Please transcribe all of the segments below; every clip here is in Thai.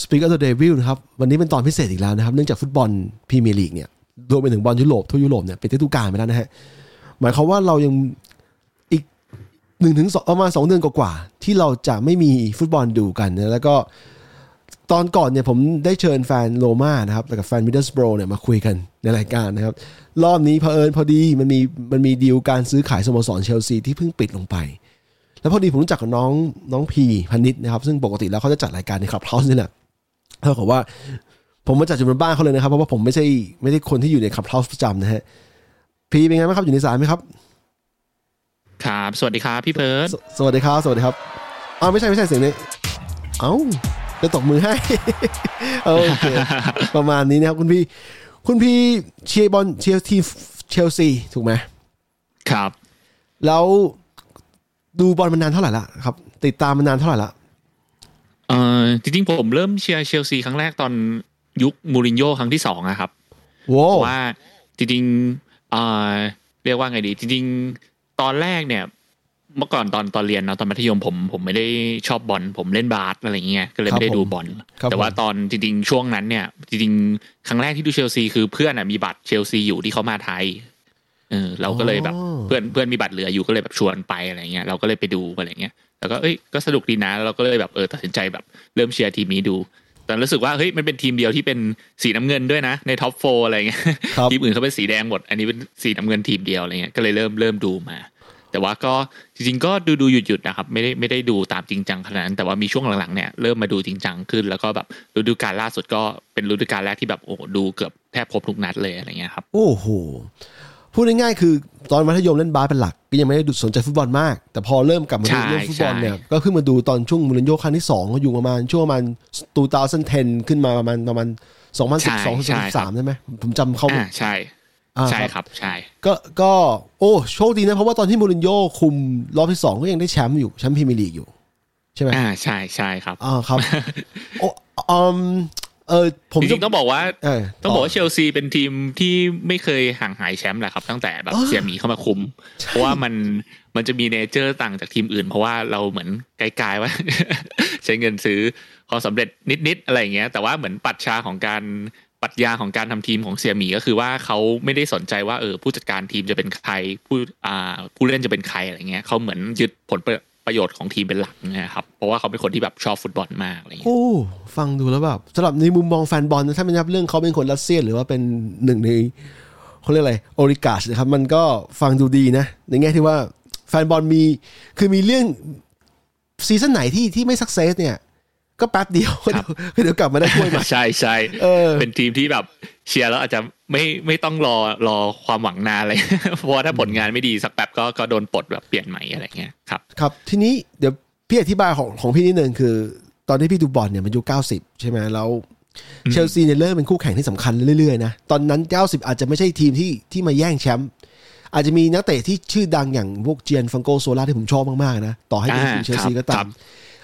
Speak of the Devil นะครับ วันนี้เป็นตอนพิเศษอีกแล้วนะครับ เนื่องจากฟุตบอลพรีเมียร์ลีกเนี่ยรวมไปถึงบอลยุโรปทั่วยุโรปเนี่ยเป็นฤดูกาลไปแล้วนะฮะ หมายความว่าเรายังอีกหนึ่งถึงสองประมาณสองเดือนกว่าๆที่เราจะไม่มีฟุตบอลดูกันนะแล้วก็ตอนก่อนเนี่ยผมได้เชิญแฟนโรม่านะครับกับแฟนมิดเดิลสโบรเนี่ยมาคุยกันในรายการนะครับ รอบนี้เผอิญพอดีมันมีมันมีดีลการซื้อขายสโมสรเชลซีที่เพิ่งปิดลงไป แล้วพอดีผมรู้จักกับน้องน้องพีพนิตนะครับซึ่งปกติแล้วเขาจะจัดรายการใน Clubhouse นี่แหละเท่ากับว่าผมมาจัดอยู่บนบ้านเขาเลยนะครับ เพราะว่าผมไม่ใช่ไม่ได้คนที่อยู่ใน Clubhouse ประจำนะฮะพีเป็นไงบ้างครับอยู่ในสายไหมครับ ครับ สวัสดีครับพี่เพิร์ดสสวัสดีครับ สวัสดีครับอ้าวไม่ใช่ไม่ใช่เสียงนี้เอ้าจะตบมือให้โอเคประมาณนี้นะครับคุณพี่ คุณพี่เชียร์บอลเชียร์ทีมเชลซีถูกไหมครับ แล้ว ดูบอลมานานเท่าไหร่ละครับ ติดตามมานานเท่าไหร่ละเอ่อจริงๆผมเริ่มเชียร์เชลซีครั้งแรกตอนยุคมูรินโญ่ครั้งที่สองอะครับโว้เพราะว่าจริงๆเอ่อเรียกว่าไงดี จริงๆตอนแรกเนี่ย เมื่อก่อนตอนตอนเรียนเนาะตอนมัธยมผมผมไม่ได้ชอบบอลผมเล่นบาสอะไรเงี้ยก็เลยไม่ได้ดูบอลครับแต่ว่าผมตอนจริงๆช่วงนั้นเนี่ย จริงๆครั้งแรกที่ดูเชลซีคือเพื่อนอะมีบัตรเชลซีอยู่ที่เขามาไทย เออเราก็เลยแบบอ๋อเพื่อนเพื่อนมีบัตรเหลืออยู่ก็เลยแบบชวนไปอะไรเงี้ยเราก็เลยไปดูอะไรเงี้ยแล้วก็เอ้ยก็สนุกดีนะแล้วเราก็เลยแบบเออตัดสินใจแบบเริ่มเชียร์ทีมนี้ดูแต่รู้สึกว่าเฮ้ยมันเป็นทีมเดียวที่เป็นสีน้ำเงินด้วยนะ ใน top four อะไรเงี้ยครับทีมอื่นเขาเป็นสีแดงหมด อันนี้เป็นสีน้ำเงินทีมเดียวอะไรเงี้ยก็เลยเริ่มเริ่มดูมา แต่ว่าก็จริงๆก็ดูดูหยุดหยุดๆนะครับไม่ได้ไม่ได้ดูตามจริงจังขนาดนั้นแต่ว่ามีช่วงหลังๆเนี่ยเริ่มมาดูจริงจังขึ้น แล้วก็แบบฤดูกาลล่าสุดก็เป็นฤดูกาลแรกที่แบบโอ้โหดูเกือบแทบครบทุกนัดเลยอะไรเงี้ยครับ โอ้โห พูดง่ายๆคือตอนมัธยมเล่นบาสเป็นหลักก็ยังไม่ได้ดูสนใจฟุตบอลมาก แต่พอเริ่มกลับมาดูใช่เรื่องฟุตบอลเนี่ยใช่ก็ขึ้นมาดูตอนช่วงมูรินโญ่ครั้งที่สองก็อยู่ประมาณช่วงประมาณตูตาเซนเทนขึ้นมาประมาณประมาณสองพันสิบสองสองสามใช่ไหมผมจำเขาอ่าใช่อ่าใช่ครับครับใช่ก็ก็โอ้โชคดีนะเพราะว่าตอนที่มูรินโญ่คุมรอบที่สองก็ยังได้แชมป์อยู่แชมป์พรีเมียร์ลีกอยู่ ใช่ไหมอ่าใช่ใช่ครับอ่าครับโอ้อืม เออผมจริงๆต้องบอกว่าเออต้องบอกว่าเชลซีเป็นทีมที่ไม่เคยห่างหายแชมป์แหละครับตั้งแต่แบบเออเสียหมีเข้ามาคุมใช่เพราะว่ามันมันจะมีเนเจอร์ต่างจากทีมอื่น เพราะว่าเราเหมือนไกลๆว่า ใช้เงินซื้อความสำเร็จนิดๆอะไรอย่างเงี้ย แต่ว่าเหมือนปรัชญาของการปรัชญาของการทำทีมของเสี่ยหมีก็คือว่าเขาไม่ได้สนใจว่าเออผู้จัดการทีมจะเป็นใครผู้อ่าผู้เล่นจะเป็นใครอะไรเงี้ยเขาเหมือนยึดผลประโยชน์ของทีมเป็นหลักนะครับเพราะว่าเขาเป็นคนที่แบบชอบฟุตบอลมากอะไรเงี้ยโอ้ ฟังดูแล้วแบบสำหรับในมุมมองแฟนบอลนะถ้าไม่นับเรื่องเขาเป็นคน Russian หรือว่าเป็นหนึ่งในเขาเรียกอะไร oligarch นะครับ มันก็ฟังดูดีนะ ในแง่ที่ว่าแฟนบอลมีคือมีเรื่องซีซั่นไหนที่ที่ไม่ success เนี่ยก็แป๊บเดียวครับเดี๋ยวกลับมาได้ถ้วยใหม่ใช่ใช่เออเป็นทีมที่แบบเชียร์แล้วอาจจะไม่ไม่ต้องรอรอความหวังนานเลยเพราะว่าถ้าผลงานไม่ดีสักแป๊บก็ก็โดนปลดแบบเปลี่ยนใหม่อะไรเงี้ยครับ ครับ ทีนี้เดี๋ยวพี่อธิบายของของพี่นิดนึงคือ ตอนที่พี่ดูบอลเนี่ยมันยุค90ใช่ไหมแล้วเชลซีเนี่ยเริ่มเป็นคู่แข่งที่สำคัญเรื่อยๆนะตอนนั้น 90 อาจจะไม่ใช่ทีมที่ที่มาแย่งแชมป์อาจจะมีนักเตะที่ชื่อดังอย่างพวกเจียนฟังโกโซล่าที่ผมชอบมากๆนะต่อให้เป็นอ่าทีมเชลซีครับก็ตาครัมบ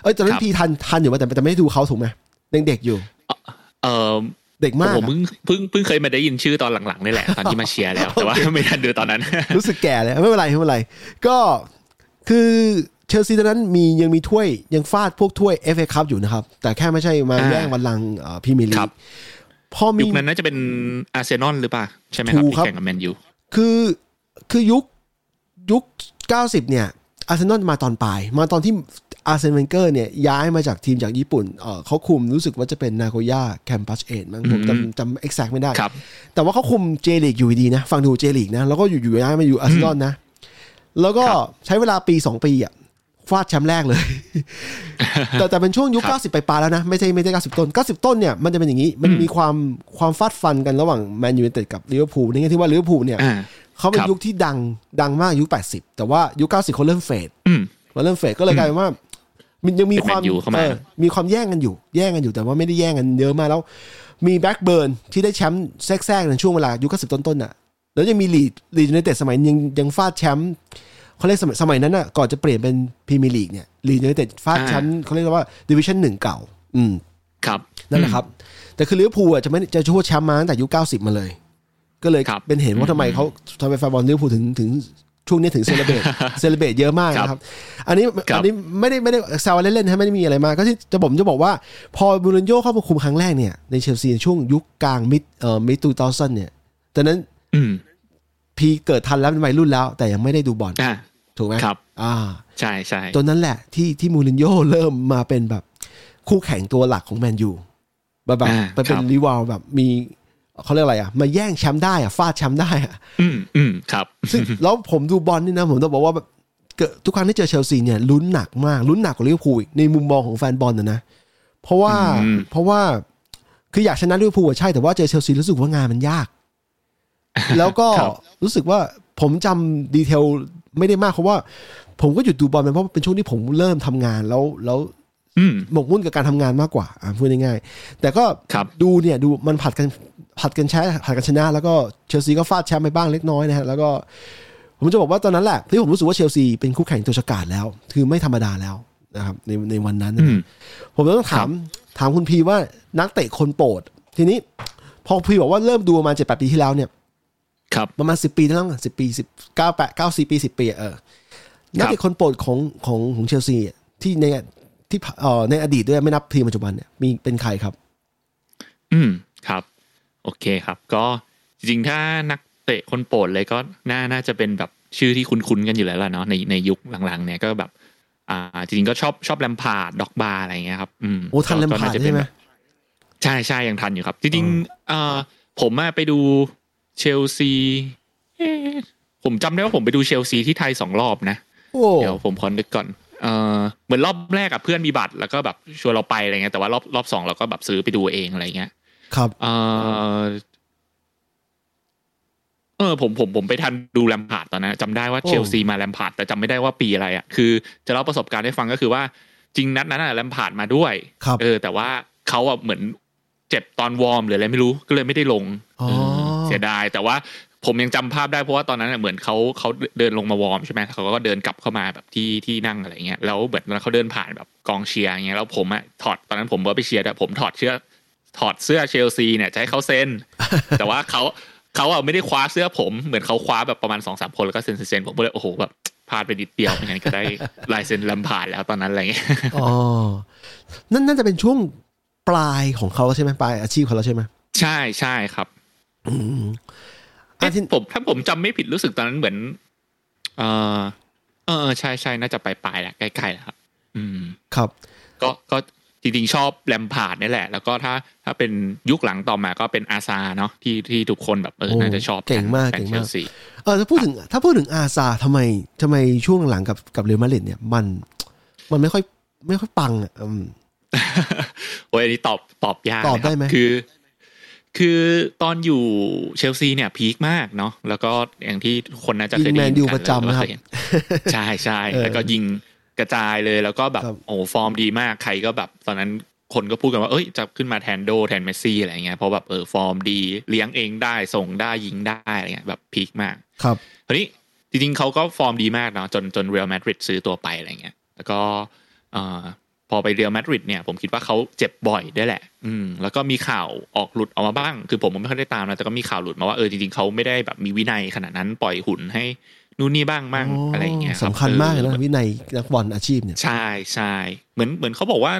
เอ้ยตอนนั้คนรับพี่ทันทันอยู่ไหมแต่แต่ไม่ได้ดูเขาถูกไหมยังเด็กอยู่ เออเด็กมากผมอะเพิ่งเพิ่งเพิ่งเคยมาได้ยินชื่อตอนหลังๆนี่แหละตอนที่มาเชียร์แล้วแต่ว่าไม่ทันดูตอนนั้น รู้สึกแก่เลยไม่เป็นไรไม่เป็นไรก็คือ เชลซีตอนนั้นมียังมีถ้วยยังฟาดพวกถ้วย FA คัพอยู่นะครับ แต่แค่ไม่ใช่มาอ่าแย่งบัลลังก์พรีเมียร์ลีครักบพอมียุคนั้นน่าจะเป็นอาร์เซนอลหรือเปล่า ใช่ไหมครับถูกที่ครับแข่งกับแมนยูคือคือยุคยุค 90 เนี่ยอาร์เซนอลมาตอนปลาย มาตอนที่อาร์แซนเวนเกอร์เนี่ยย้ายมาจากทีมจากญี่ปุ่นเออเขาคุมรู้สึกว่าจะเป็นนาโกย่าแกรมปัสเอตมั้งผมจำจำ exact ไม่ได้ครับแต่ว่าเขาคุมเจลีกอยู่ดีนะ ฟังดูเจลีกนะ แล้วก็อยู่อยู่ย้ายมาอยู่อาร์เซนอลนะ แล้วก็ครับใช้เวลาปี 2 ปีอะ ฟาดแชมป์แรกเลย แต่แต่เป็นช่วงยุคครับ90 ไปปลายแล้วนะ ไม่ใช่ไม่ใช่90 ต้น 90 ต้นเนี่ยมันจะเป็นอย่างนี้ มันมีความความฟาดฟันกันระหว่างแมนยูไนเต็ดกับลิเวอร์พูลในแง่ที่ว่าลิเวอร์พูลเนี่ยอ่าเขาเป็นครับยุคที่ดังดังมากยุค 80 แต่ว่ายุค 90เขาเริ่ม fade อืมมาเริ่ม fade ก็เลยกลายเป็นว่า มันยังมีเป็นความแมนยูเข้ามาออมีความแย่งกันอยู่ แย่งกันอยู่แต่ว่าไม่ได้แย่งกันเยอะมากแล้ว มีแบล็กเบิร์นที่ได้แชมป์แทรกๆในช่วงเวลายุค90ต้นๆน่ะแล้วยังมีลีดลีดยูไนเต็ดสมัยยังยังฟาดแชมป์ เขาเรียกสมัยสมัยนั้นน่ะก่อนจะเปลี่ยนเป็นพรีเมียร์ลีกเนี่ยลีดยูไนเต็ดฟาดแชมป์เขาเรียกว่าดิวิชั่นหนึ่งเก่า อืมครับนั่นแหละครับ แต่คือลิเวอร์พูลอะจะไม่จะชวดแชมป์มาตั้งแต่ยุค90มาเลย ก็เลยครับเป็นเห็นว่าทำไมเขาทำไมแฟนบอลลิเวอร์พูลถึงถึงช่วงนี้ถึง celebrate celebrate เยอะมากนะครับ อันนี้ครับอันนี้ไม่ได้ไม่ได้แซวเล่นๆนะไม่ได้มีอะไรมาก ก็ที่จะผมจะบอกว่า พอมูรินโญ่เข้ามาคุมครั้งแรกเนี่ยในเชลซีในช่วงยุคกลาง mid เอ่อ mid two thousand เนี่ยตอนนั้นอืมพีเกิดทันแล้วเป็นวัยรุ่นแล้ว แต่ยังไม่ได้ดูบอลอ่า ถูกไหมครับอ่าใช่ใช่ตอนนั้นแหละที่ที่มูรินโญ่เริ่มมาเป็นแบบคู่แข่งตัวหลักของแมนยูแบบแบบอ่าไปเป็นครับรีวาลแบบมีเขาเรียกอะไรอะมาแย่งแชมป์ได้อะฟาดแชมป์ได้อะอืมอืมครับ ซึ่งแล้วผมดูบอลนี่นะ ผมต้องบอกว่าแบบเกิดทุกครั้งที่เจอเชลซีเนี่ยลุ้นหนักมากลุ้นหนักกว่าลิเวอร์พูลอีกในมุมมองของแฟนบอลนะนะเพราะว่าอืมเพราะว่าคืออยากชนะลิเวอร์พูลอะใช่แต่ว่าเจอเชลซีรู้สึกว่างานมันยาก แล้วก็ครับรู้สึกว่าผมจำ detail ไม่ได้มากเพราะว่า ผมก็หยุดดูบอลไปเพราะว่าเป็นช่วงที่ผมเริ่มทำงานแล้วแล้วอืมหมกมุ่นกับการทำงานมากกว่าอะพูดง่ายๆแต่ก็ครับดูเนี่ยดูมันผัดกันผัดกันแพ้ผัดกันชนะ แล้วก็เชลซีก็ฟาดแชมป์ไปบ้างเล็กน้อยนะฮะแล้วก็ ผมจะบอกว่าตอนนั้นแหละที่ผมรู้สึกว่าเชลซีเป็นคู่แข่งตัวฉกาจแล้ว คือไม่ธรรมดาแล้วนะครับในในวันนั้นนะอืมผมต้องถามถามคุณพีว่านักเตะคนโปรด ทีนี้ พอพีบอกว่าเริ่มดูประมาณเจ็ดแปดปีที่แล้วเนี่ย ครับประมาณสิบปีแล้วสิบปีสิบเก้าแปดเก้าสี่ปีสิบปีอะเออนักเตะคนโปรดของของของเชลซีอะที่ในที่เอ่อในอดีตด้วยไม่นับทีมปัจจุบันเนี่ยมีเป็นใครครับ อืมครับ โอเคครับ ก็จริงๆถ้านักเตะคนโปรดเลยก็น่าน่าจะเป็นแบบชื่อที่คุ้นๆกันอยู่แล้วล่ะเนาะในในยุคหลังๆ เนี่ยก็แบบ อ่า จริงๆก็ชอบชอบแลมพาร์ดดร็อกบาอะไรเงี้ยครับอืมโอ้ทันก็แลมก็พาร์ดจะใช่ไหมแบบใช่ใช่ยังทันอยู่ครับ จริงๆเอ่อผมอะไปดู เชลซีเอ๊ะผมจำได้ว่าผมไปดูเชลซีที่ไทยสองรอบนะโอ้เดี๋ยวผมพอนึกก่อนเออเหมือนรอบแรกอะเพื่อนมีบัตรแล้วก็แบบชวนเราไปอะไรเงี้ยแต่ว่ารอบรอบสองเราก็แบบซื้อไปดูเองอะไรเงี้ย ครับเออเออผมผมผมไปทันดูแลมพาร์ดตอนนั้นจำได้ว่าโอ้เชลซีมาแลมพาร์ดแต่จำไม่ได้ว่าปีอะไรอะคือจะเล่าประสบการณ์ให้ฟังก็คือว่าจริงนัดนั้นอะแลมพาร์ดมาด้วยครับเออ แต่ว่าเขาอะเหมือนเจ็บตอน warm หรืออะไรไม่รู้ก็เลยไม่ได้ลงอ๋อ เออเสียดายแต่ว่าผมยังจำภาพได้เพราะว่าตอนนั้นอะเหมือนเขาเขาเดินลงมา warm ใช่ไหมเขาก็เดินกลับเข้ามาแบบที่ที่นั่งอะไรเงี้ยแล้วเหมือนเขาเดินผ่านแบบกองเชียร์อย่างเงี้ยแล้วผมอะถอดตอนนั้นผมว่าไปเชียร์ด้วยผมถอดเสื้อถอดเสื้อเชลซีเนี่ยจะให้เขาเซ็นแต่ว่าเขาเขาอะไม่ได้คว้าเสื้อผมเหมือนเขาคว้าแบบประมาณสองสามคนแล้วก็เซ็นเซ็นผมก็เลยโอ้โหแบบพลาดไปนิดเดียวไม่งั้นก็ได้ลายเซ็นลำผ่านแล้วตอนนั้นอะไรเงี้ยอ๋อนั่นน่าจะเป็นช่วงปลายของเขาใช่ไหมปลายอาชีพของเราใช่ไหมใช่ใช่ครับอืม เอ๊ะอะที่ผมถ้าผมจำไม่ผิดรู้สึกตอนนั้นเหมือน เออเออใช่ใช่น่าจะปลายปลายๆแหละใกล้ๆแล้วครับ อืม ครับ ก็ก็จริงๆชอบแลมพาร์ดนี่แหละ แล้วก็ถ้าถ้าเป็นยุคหลังต่อมาก็เป็นอาซาเนาะที่ที่ทุกคนแบบเออโอ้น่าจะชอบเก่งมากแฟนเก่งเชมากลซีเออถ้าพูดถึง ถ้าพูดถึงอาซาร์ทำไมทำไมช่วงหลังกับกับเรอัลมาดริดเนี่ย มัน มันไม่ค่อยไม่ค่อยปังอะอืมโอ้ยอันนี้ตอบตอบยากตอบเลยคได้รัไหมคือ คือตอนอยู่เชลซีเนี่ย peak มากเนาะแล้วก็อย่างที่ทุกคนน่าจะเคยยิงได้แมยินนยูกันประจำแล้วก็นะครับเคยเห็นใช่ใช่เออแล้วก็ยิงกระจายเลยแล้วก็แบบครับโอ้ฟอร์มดีมากใครก็แบบตอนนั้นคนก็พูดกันว่าเอ้ยจะขึ้นมาแทนโด้แทนเมสซี่อะไรเงี้ยเพราะแบบเออฟอร์มดีเลี้ยงเองได้ส่งได้ยิงได้อะไรเงี้ยแบบพีคมากครับทีนี้จริงๆเขาก็ฟอร์มดีมากเนาะจนจนเรอัลมาดริดซื้อตัวไปอะไรเงี้ยแล้วก็เอ่อ พอไปเรอัลมาดริดเนี่ยผมคิดว่าเขาเจ็บบ่อยได้วยแหละ อืมแล้วก็มีข่าวออกหลุดออกมาบ้าง คือผมไม่ค่อยได้ตามนะแต่ก็มีข่าวหลุดมาว่าเออจริงๆเขาไม่ได้แบบมีวินัยขนาดนั้นปล่อยหุ่นให้นู่นนี่บ้างบ้างอะไรอย่างเงี้ยรับสำคัญมากเลยออนะวินัยนักบอลอาชีพเนี่ยใช่ใช่เหมือนเหมือนเขาบอกว่า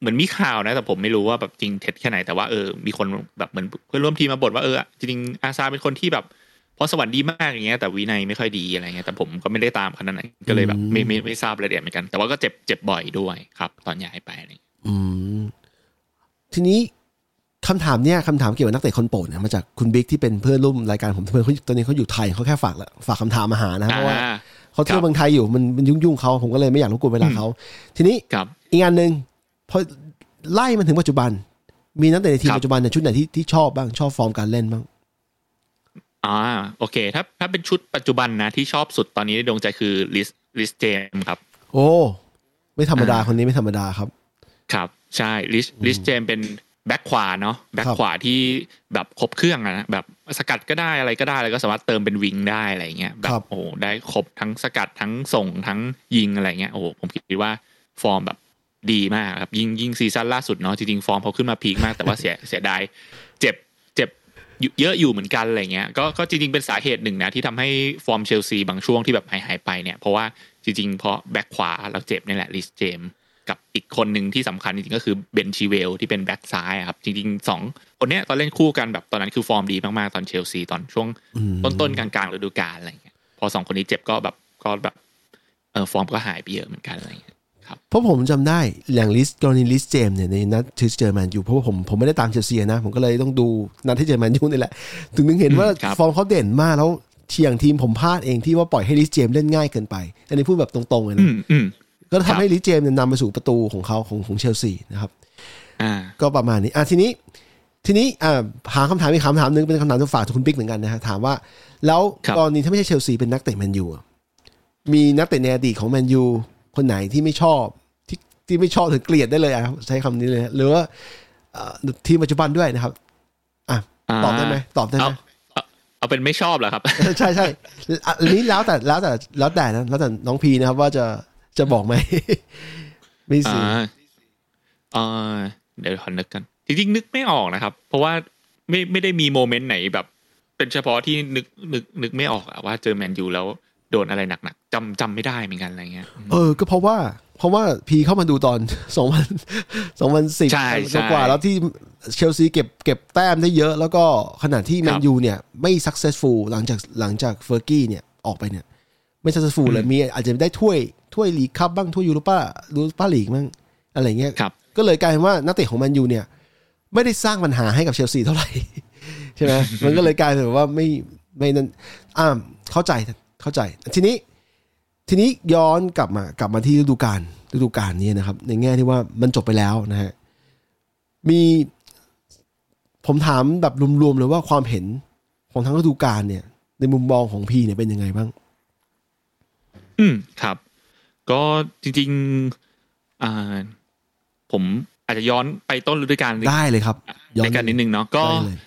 เหมือนมีข่าวนะแต่ผมไม่รู้ว่าแบบจริงเท็จแค่ไหนแต่ว่าเออมีคนแบบเหมือนเพื่อนร่วมทีมมาบ่นว่าเออจริงๆอาซาเป็นคนที่แบบ พอสวรรค์ดีมากอย่างเงี้ยแต่วินัยไม่ค่อยดีอะไรเงี้ยแต่ผมก็ไม่ได้ตามขนาดนั้นก็เลยแบบไม่ไม่ไม่ทราบรายละเอียดเหมือนกัน แต่ว่าก็เจ็บเจ็บบ่อยด้วยครับ ตอนย้ายไปอะไรเงี้ยอืมทีนี้คำถามเนี่ยคำถามเกี่ยวกับนักเตะคนโปรดเนี่ยมาจากคุณบิ๊กที่เป็นเพื่อนร่วมรายการผมเพื่อนเขาตอนนี้เขาอยู่ไทยเขาแค่ฝากละฝากคำถามมาหานะเพราะว่าอ่าเขาเที่ยครัวบเมืองไทยอยู่มันมันยุ่งยุ่งๆเขาผมก็เลยไม่อยากรบกวนเวลาเขาทีนี้ครับอีกงานหนึ่งพอไล่มันถึงปัจจุบัน มีนักเตะในทีมครับปัจจุบันเนี่ยชุดไหนที่ที่ชอบบ้างชอบฟอร์มการเล่นบ้าง อ่าโอเค ถ้าถ้าเป็นชุดปัจจุบันนะ ที่ชอบสุดตอนนี้ในดวงใจคือรีซรีซเจมส์ครับ โอ้ ไม่ธรรมดาอ่าคนนี้ไม่ธรรมดาครับ ครับ ใช่รีซรีซเจมส์เป็นแบ็คขวาเนาะแบ็คครับขวาที่แบบครบเครื่องอะนะแบบสกัดก็ได้อะไรก็ได้แล้วก็สามารถเติมเป็นวิงได้อะไรเงี้ยแบบโอ้โหได้ครบทั้งสกัดทั้งส่งทั้งยิงอะไรเงี้ยโอ้โหผมคิดว่าฟอร์มแบบดีมากครับ ยิงยิง season ล่าสุดเนาะจริงๆฟอร์มเขาขึ้นมา peak มากแต่ว่าเสียเสียดายเจ็บ เจ็บอยู่เยอะอยู่เหมือนกันอะไรเงี้ยก็ก็จริงๆเป็นสาเหตุหนึ่งนะที่ทำให้ฟอร์มเชลซีบางช่วงที่แบบหายหายๆไปเนี่ยเพราะว่าจริงๆเพราะแบ็คขวาเราเจ็บนี่แหละรีซเจมส์กับอีกคนหนึ่งที่สำคัญจริงๆก็คือเบนชิลเวลล์ที่เป็นแบ็คซ้ายอะครับจริงๆสองคนเนี้ยตอนเล่นคู่กันแบบตอนนั้นคือฟอร์มดีมากๆตอนเชลซีตอนช่วงอืมต้นๆกลางๆฤดูกาลอะไรเงี้ยพอสองคนนี้เจ็บก็แบบก็แบบเออฟอร์มก็หายไปเยอะเหมือนกันอะไรเงี้ย ครับเพราะผมจำได้อย่างรีซกรณีรีซเจมส์เนี่ยในนัดที่เจอแมนยูเพราะว่าผมผมไม่ได้ตามเชลซีนะ ผมก็เลยต้องดูนัดที่เจอแมนยูนี่แหละ ถึงนึงเห็นว่าอืมครับฟอร์มเขาเด่นมากแล้วเชียงทีมผมพลาดเองที่ว่าปล่อยให้รีซเจมส์เล่นง่ายเกินไป อันนี้พูดแบบตรงๆเลยนะอืมอืมครัทำบให้รีซเจมส์เนี่ยนำไปสู่ประตูของเขาของของเชลซีนะครับอ่าก็ประมาณนี้อะทีนี้ทีนี้อ่าหาคำถามอีกคำถามหนึ่งเป็นคำถามที่ฝากจากคุณบิ๊กเหมือนกันนะฮะถามว่า แล้วครับกรณีถ้าไม่ใช่เชลซีเป็นนักเตะแมนยูอะมีนักเตะในอดีตของแมนยู คนไหนที่ไม่ชอบที่ที่ไม่ชอบถึงเกลียดได้เลยอะครับใช้คำนี้เลยฮะหรือว่าเอ่อทีมปัจจุบันด้วยนะครับอะตอบได้ไหมตอบได้ไหเอามเอาเอาเป็นไม่ชอบเหรอครับ ใช่ใช่อะอันนี้แล้วแต่แล้วแต่แล้วแต่นะแล้วแต่น้องพีนะครับ ว่าจะจะบอกไหมมีสิอ่าอ่าเดี๋ยวขอนึกกัน จริงๆนึกไม่ออกนะครับ เพราะว่าไม่ไม่ได้มีโมเมนต์ไหนแบบ เป็นเฉพาะที่นึกนึกนึกไม่ออกอะว่าเจอแมนยูแล้ว โดนอะไรหนักๆจำจำไม่ได้เหมือนกันอะไรเงี้ยเออ ก็เพราะว่า เพราะว่าพีเข้ามาดูตอนสองพันสองพันสิบใช่ใช่กว่าแล้วที่เชลซีเก็บเก็บแต้มได้เยอะ แล้วก็ขณะที่แมครันบยูเนี่ยไม่ successful หลังจากหลังจากเฟอร์กี้เนี่ยออกไปเนี่ย ไม่ successful เลยมีอาจจะได้ถ้วยถ้วยลีกคัพบ้างถ้วยยูโรป้ายูโรป้าลีกบ้างอะไรเงี้ยครับก็เลยกลายเป็นว่านักเตะของแมนยูเนี่ย ไม่ได้สร้างปัญหาให้กับเชลซีเท่าไหร่ใช่ไหมมันก็เลยกลายเป็นว่าไม่ไม่นั้นอ่าเข้าใจ เข้าใจ ทีนี้ทีนี้ย้อนกลับมากลับมาที่ฤดูกาลฤดูกาลนี้นะครับ ในแง่ที่ว่ามันจบไปแล้วนะฮะมีผมถามแบบรวมๆเลยว่าความเห็นของทั้งฤดูกาลเนี่ย ในมุมมองของพี่เนี่ยเป็นยังไงบ้าง อืมครับ ก็จริงๆอ่าผมอาจจะย้อนไปต้นฤดูกาลได้เลยครับในกันนิดนึงเนาะก็ได้เลย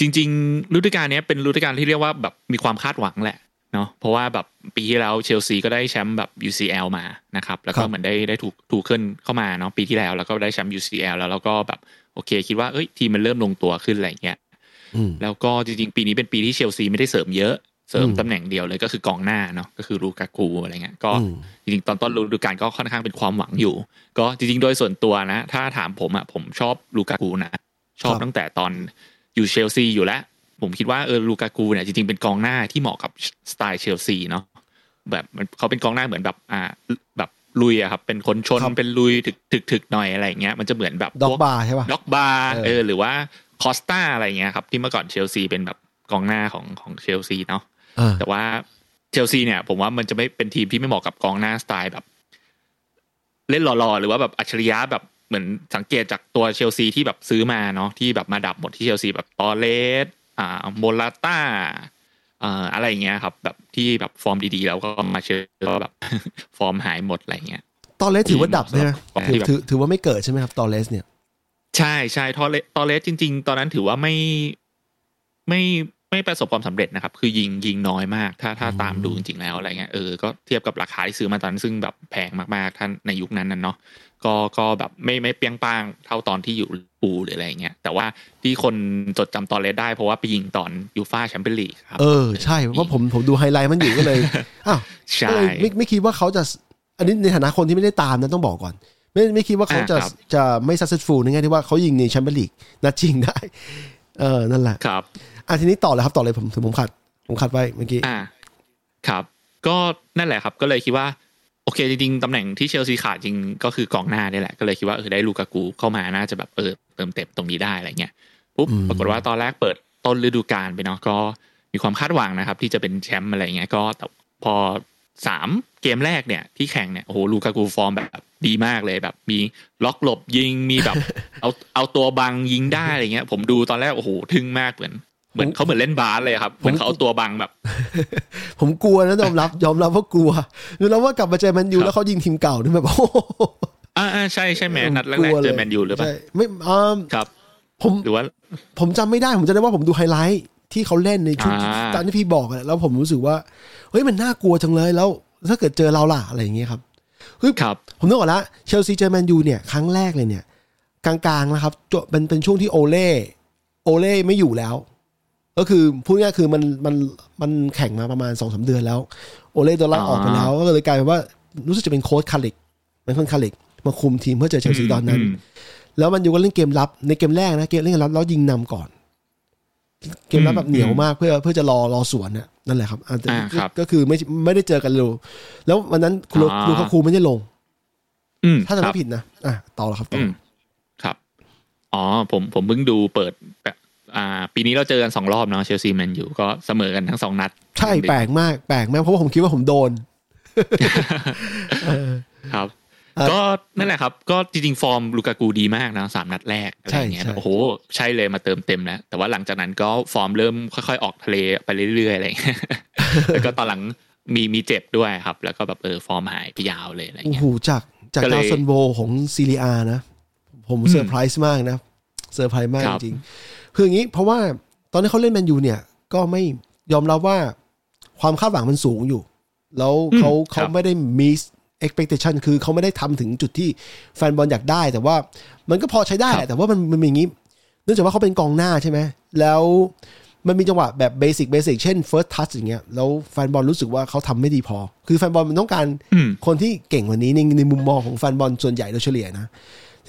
จริง ๆ ฤดูกาลเนี้ยเป็นฤดูกาลที่เรียกว่าแบบมีความคาดหวังแหละ เนาะเพราะว่าแบบปีที่แล้วเชลซีก็ได้แชมป์แบบ UCL มานะครับ แล้วก็เหมือนได้ได้ถูกถูกขึ้นเข้ามาเนาะปีที่แล้ว แล้วก็ได้แชมป์ UCL แล้วแล้วก็แบบโอเค คิดว่าเอ้ยทีมมันเริ่มลงตัวขึ้นอะไรเงี้ยอืมแล้วก็จริงๆ ปีนี้เป็นปีที่เชลซีไม่ได้เสริมเยอะเสริมอืมตำแหน่งเดียวเลยก็คือกองหน้าเนาะก็คือลูกากูอะไรเงี้ยก็อืมจริงๆ ตอนต้นฤดูกาลก็ค่อนข้างเป็นความหวังอยู่ ก็จริงๆ โดยส่วนตัวนะ ถ้าถามผมอะผมชอบลูกากูนะ ชอบครับตั้งแต่ตอนอยู่เชลซีอยู่แล้ว ผมคิดว่าเออลูกากูเนี่ยจริงๆเป็นกองหน้าที่เหมาะกับสไตล์เชลซีเนาะแบบมันเขาเป็นกองหน้าเหมือนแบบอ่าแบบลุยอะครับ เป็นคนชนครับเป็นลุยถึกถึกถึกหน่อยอะไรอย่างเงี้ยมันจะเหมือนแบบดอกพวบาร์ใช่ป่ะดร็อกบาเออเออหรือว่าคอสตาอะไรเงี้ยครับ ที่เมื่อก่อนเชลซีเป็นแบบกองหน้าของของเชลซีเนาะอ่าแต่ว่าเชลซีเนี่ย ผมว่ามันจะไม่เป็นทีมที่ไม่เหมาะกับกองหน้าสไตล์แบบ เล่นหล่อๆ หรือว่าแบบอัจฉริยะแบบเหมือนสังเกตจากตัวเชลซีที่แบบซื้อมาเนาะที่แบบมาดับหมดที่เชลซีแบบตอร์เรส อ่าโมราต้าอ่าอะไรอย่างเงี้ยครับ แบบที่แบบฟอร์มดีๆแล้วก็มาเชลก็แบบฟอร์มหายหมดอะไรเงี้ยตอนเลสถือว่าดับใช่ไหมของถืที่อแบบถือถือว่าไม่เกิดใช่ไหมครับตอนเลสเนี่ย ใช่ใช่ทอเลตอเลสจริง ๆ ตอนนั้นถือว่าไม่ไม่ไม่ประสบความสำเร็จนะครับ คือยิงยิงน้อยมาก ถ้าถ้าอืมตามดูจริงๆแล้วอะไรเงี้ยเออก็เทียบกับราคาที่ซื้อมาตอนนั้นซึ่งแบบแพงมากๆท่านในยุคนั้นน่ะเนาะ ก็ก็แบบไม่ไม่เปรียงป้างเท่าตอนที่อยู่ปูหรืออะไรเงี้ยแต่ว่าที่คนจดจำตอร์เรสได้เพราะว่าไปยิงตอนยูฟาแชมเปี้ยนลีกครับเออใช่เพราะผมผมดูไฮไลท์มันอยู่ก็เลยอ้าวใช่ก็เลยไม่ไม่คิดว่าเขาจะ อันนี้ในฐานะคนที่ไม่ได้ตามนะต้องบอกก่อน ไม่ไม่คิดว่าเขาจะอ่าครับจะไม่ successful ในแง่ที่ว่าเขายิงในแชมเปี้ยนลีกนัดจริงได้ เออนั่นแหละครับอะทีนี้ต่อเลยครับต่อเลยผมถึงผมขัดผมขัดไว้เมื่อกี้ออ่าครับ ก็นั่นแหละครับ ก็เลยคิดว่าโอ เคจริงๆตำแหน่งที่เชลซีขาดจริงก็คือกองหน้านี่แหละ ก็เลยคิดว่าเออได้ลูกากูเข้ามาน่าจะแบบเออเติมเต็มตรงนี้ได้อะไรเงี้ยปุ๊บอืมปรากฏว่าตอนแรกเปิดต้นฤดูกาลไปเนาะก็มีความคาดหวังนะครับ ที่จะเป็นแชมป์อะไรเงี้ยก็แต่พอสามเกมแรกเนี่ยที่แข่งเนี่ยโอ้โหลูกากูฟอร์มแบบดีมากเลยแบบ มีล็อกหลบยิงมีแบบ เอาเอาตัวบังยิงได้อะไรเงี้ย ผมดูตอนแรกโอ้โหทึ่งมากเหมือน เหมือนเขาเหมือนเล่นบาสเลยครับเหมือนเขาเอาตัวบังแบบ ผมกลัวนะยอมรับยอมรับว่ากลัวยอมรับว่ากลับมาเจอแมนยูครับแล้วเขายิงทีมเก่านี่แบบโอ้โหอ่าอ่าใช่ใช่แมนัดแรกลักวๆลเจอแมนยูหรือเปล่าใช่ไม่อ่าครับ ผมหรือว่า ผมจำไม่ได้ผมจำได้ว่าผมดูไฮไลท์ที่เขาเล่นในชุดอ่าตามที่พี่บอกอะแล้วผมรู้สึกว่าเฮ้ยมันน่ากลัวจังเลยแล้ว ถ้าเกิดเจอเราล่ะอะไรอย่างเงี้ยครับเฮ้ยครับผมนึกออกแล้วเชลซีเจอแมนยูเนี่ยครั้งแรกเลยเนี่ย กลางๆนะครับจบเป็นเป็นช่วงที่โอเล่โอเล่ไม่อยู่แล้ว ก็คือพูดง่ายๆคือมันมันมันแข่งมาประมาณสองสาเดือนแล้ว โอเล่โดนไล่ออกไปแล้ว ก็เลยกลายเป็นว่ารู้สึกจะเป็นโค้ชคาริกเป็นคนคาริกมาคุมทีมเพื่อเจอเชลซีตอนนั้นมแล้วมันอยู่ก็เล่นเกมรับในเกมแรกนะเกมเล่นเกมรับแล้วยิงนำก่อน เกมรับแบบเหนียวมากเพื่อเพื่อจะรอรอสวนน่ะนั่นแหละครับอ่าแต่อ่าครับก็คือไม่ไม่ได้เจอกันเร็วแล้ววันนั้นคุณอ่าลูกาคูไม่ได้ลงอืมถ้าจะครัไม่บผิดนะอะต่อแล้วครับต่ออือมครับ อ๋อผมผมเพิ่งดูเปิดแบบ อ่าปีนี้เราเจอกันสองรอบเนาะเชลซีแมนยูก็เสมอกันทั้งสองนัด ใช่แปลกมากแปลกมากเพราะว่าผมคิดว่าผมโดนเออครับเอ่อก็นั่นแหละครับ ก็จริงๆ ฟอร์มลูกากูดีมากนะสามนัดแรกอะไรอย่างเงี้ยใช่ใช่โอ้โห ใช่เลยมาเติมเต็มแล้วแต่ว่าหลังจากนั้นก็ฟอร์มเริ่มค่อยๆ ออกทะเลไปเรื่อยๆอะไรอย่างเงี้ยแล้วก็ตอนหลังมีมีเจ็บด้วยครับ แล้วก็แบบเออฟอร์มหายไปยาวเลยอะไรอย่างเงี้ยโอ้โหจากจากก็เลยดาวซัลโวของเซเรียอานะผมอืมเซอร์ไพรส์มากนะเซอร์ไพรส์มากครัจริงๆ คืออย่างนี้เพราะว่าตอนที่เขาเล่นแมนยูเนี่ย ก็ไม่ยอมรับว่าความคาดหวังมันสูงอยู่ แล้วเขาอืมเขาครับไม่ได้ miss expectation คือเขาไม่ได้ทำถึงจุดที่แฟนบอลอยากได้ แต่ว่ามันก็พอใช้ได้แหละแต่ว่ามันมันมีอย่างนี้ เนื่องจากว่าเขาเป็นกองหน้าใช่ไหม แล้วมันมีจังหวะแบบ basic basic เช่น first touch อย่างเงี้ย แล้วแฟนบอลรู้สึกว่าเขาทำไม่ดีพอ คือแฟนบอลมันต้องการอืมคนที่เก่งกว่านี้ในในมุมมองของแฟนบอลส่วนใหญ่โดยเฉลี่ยนะ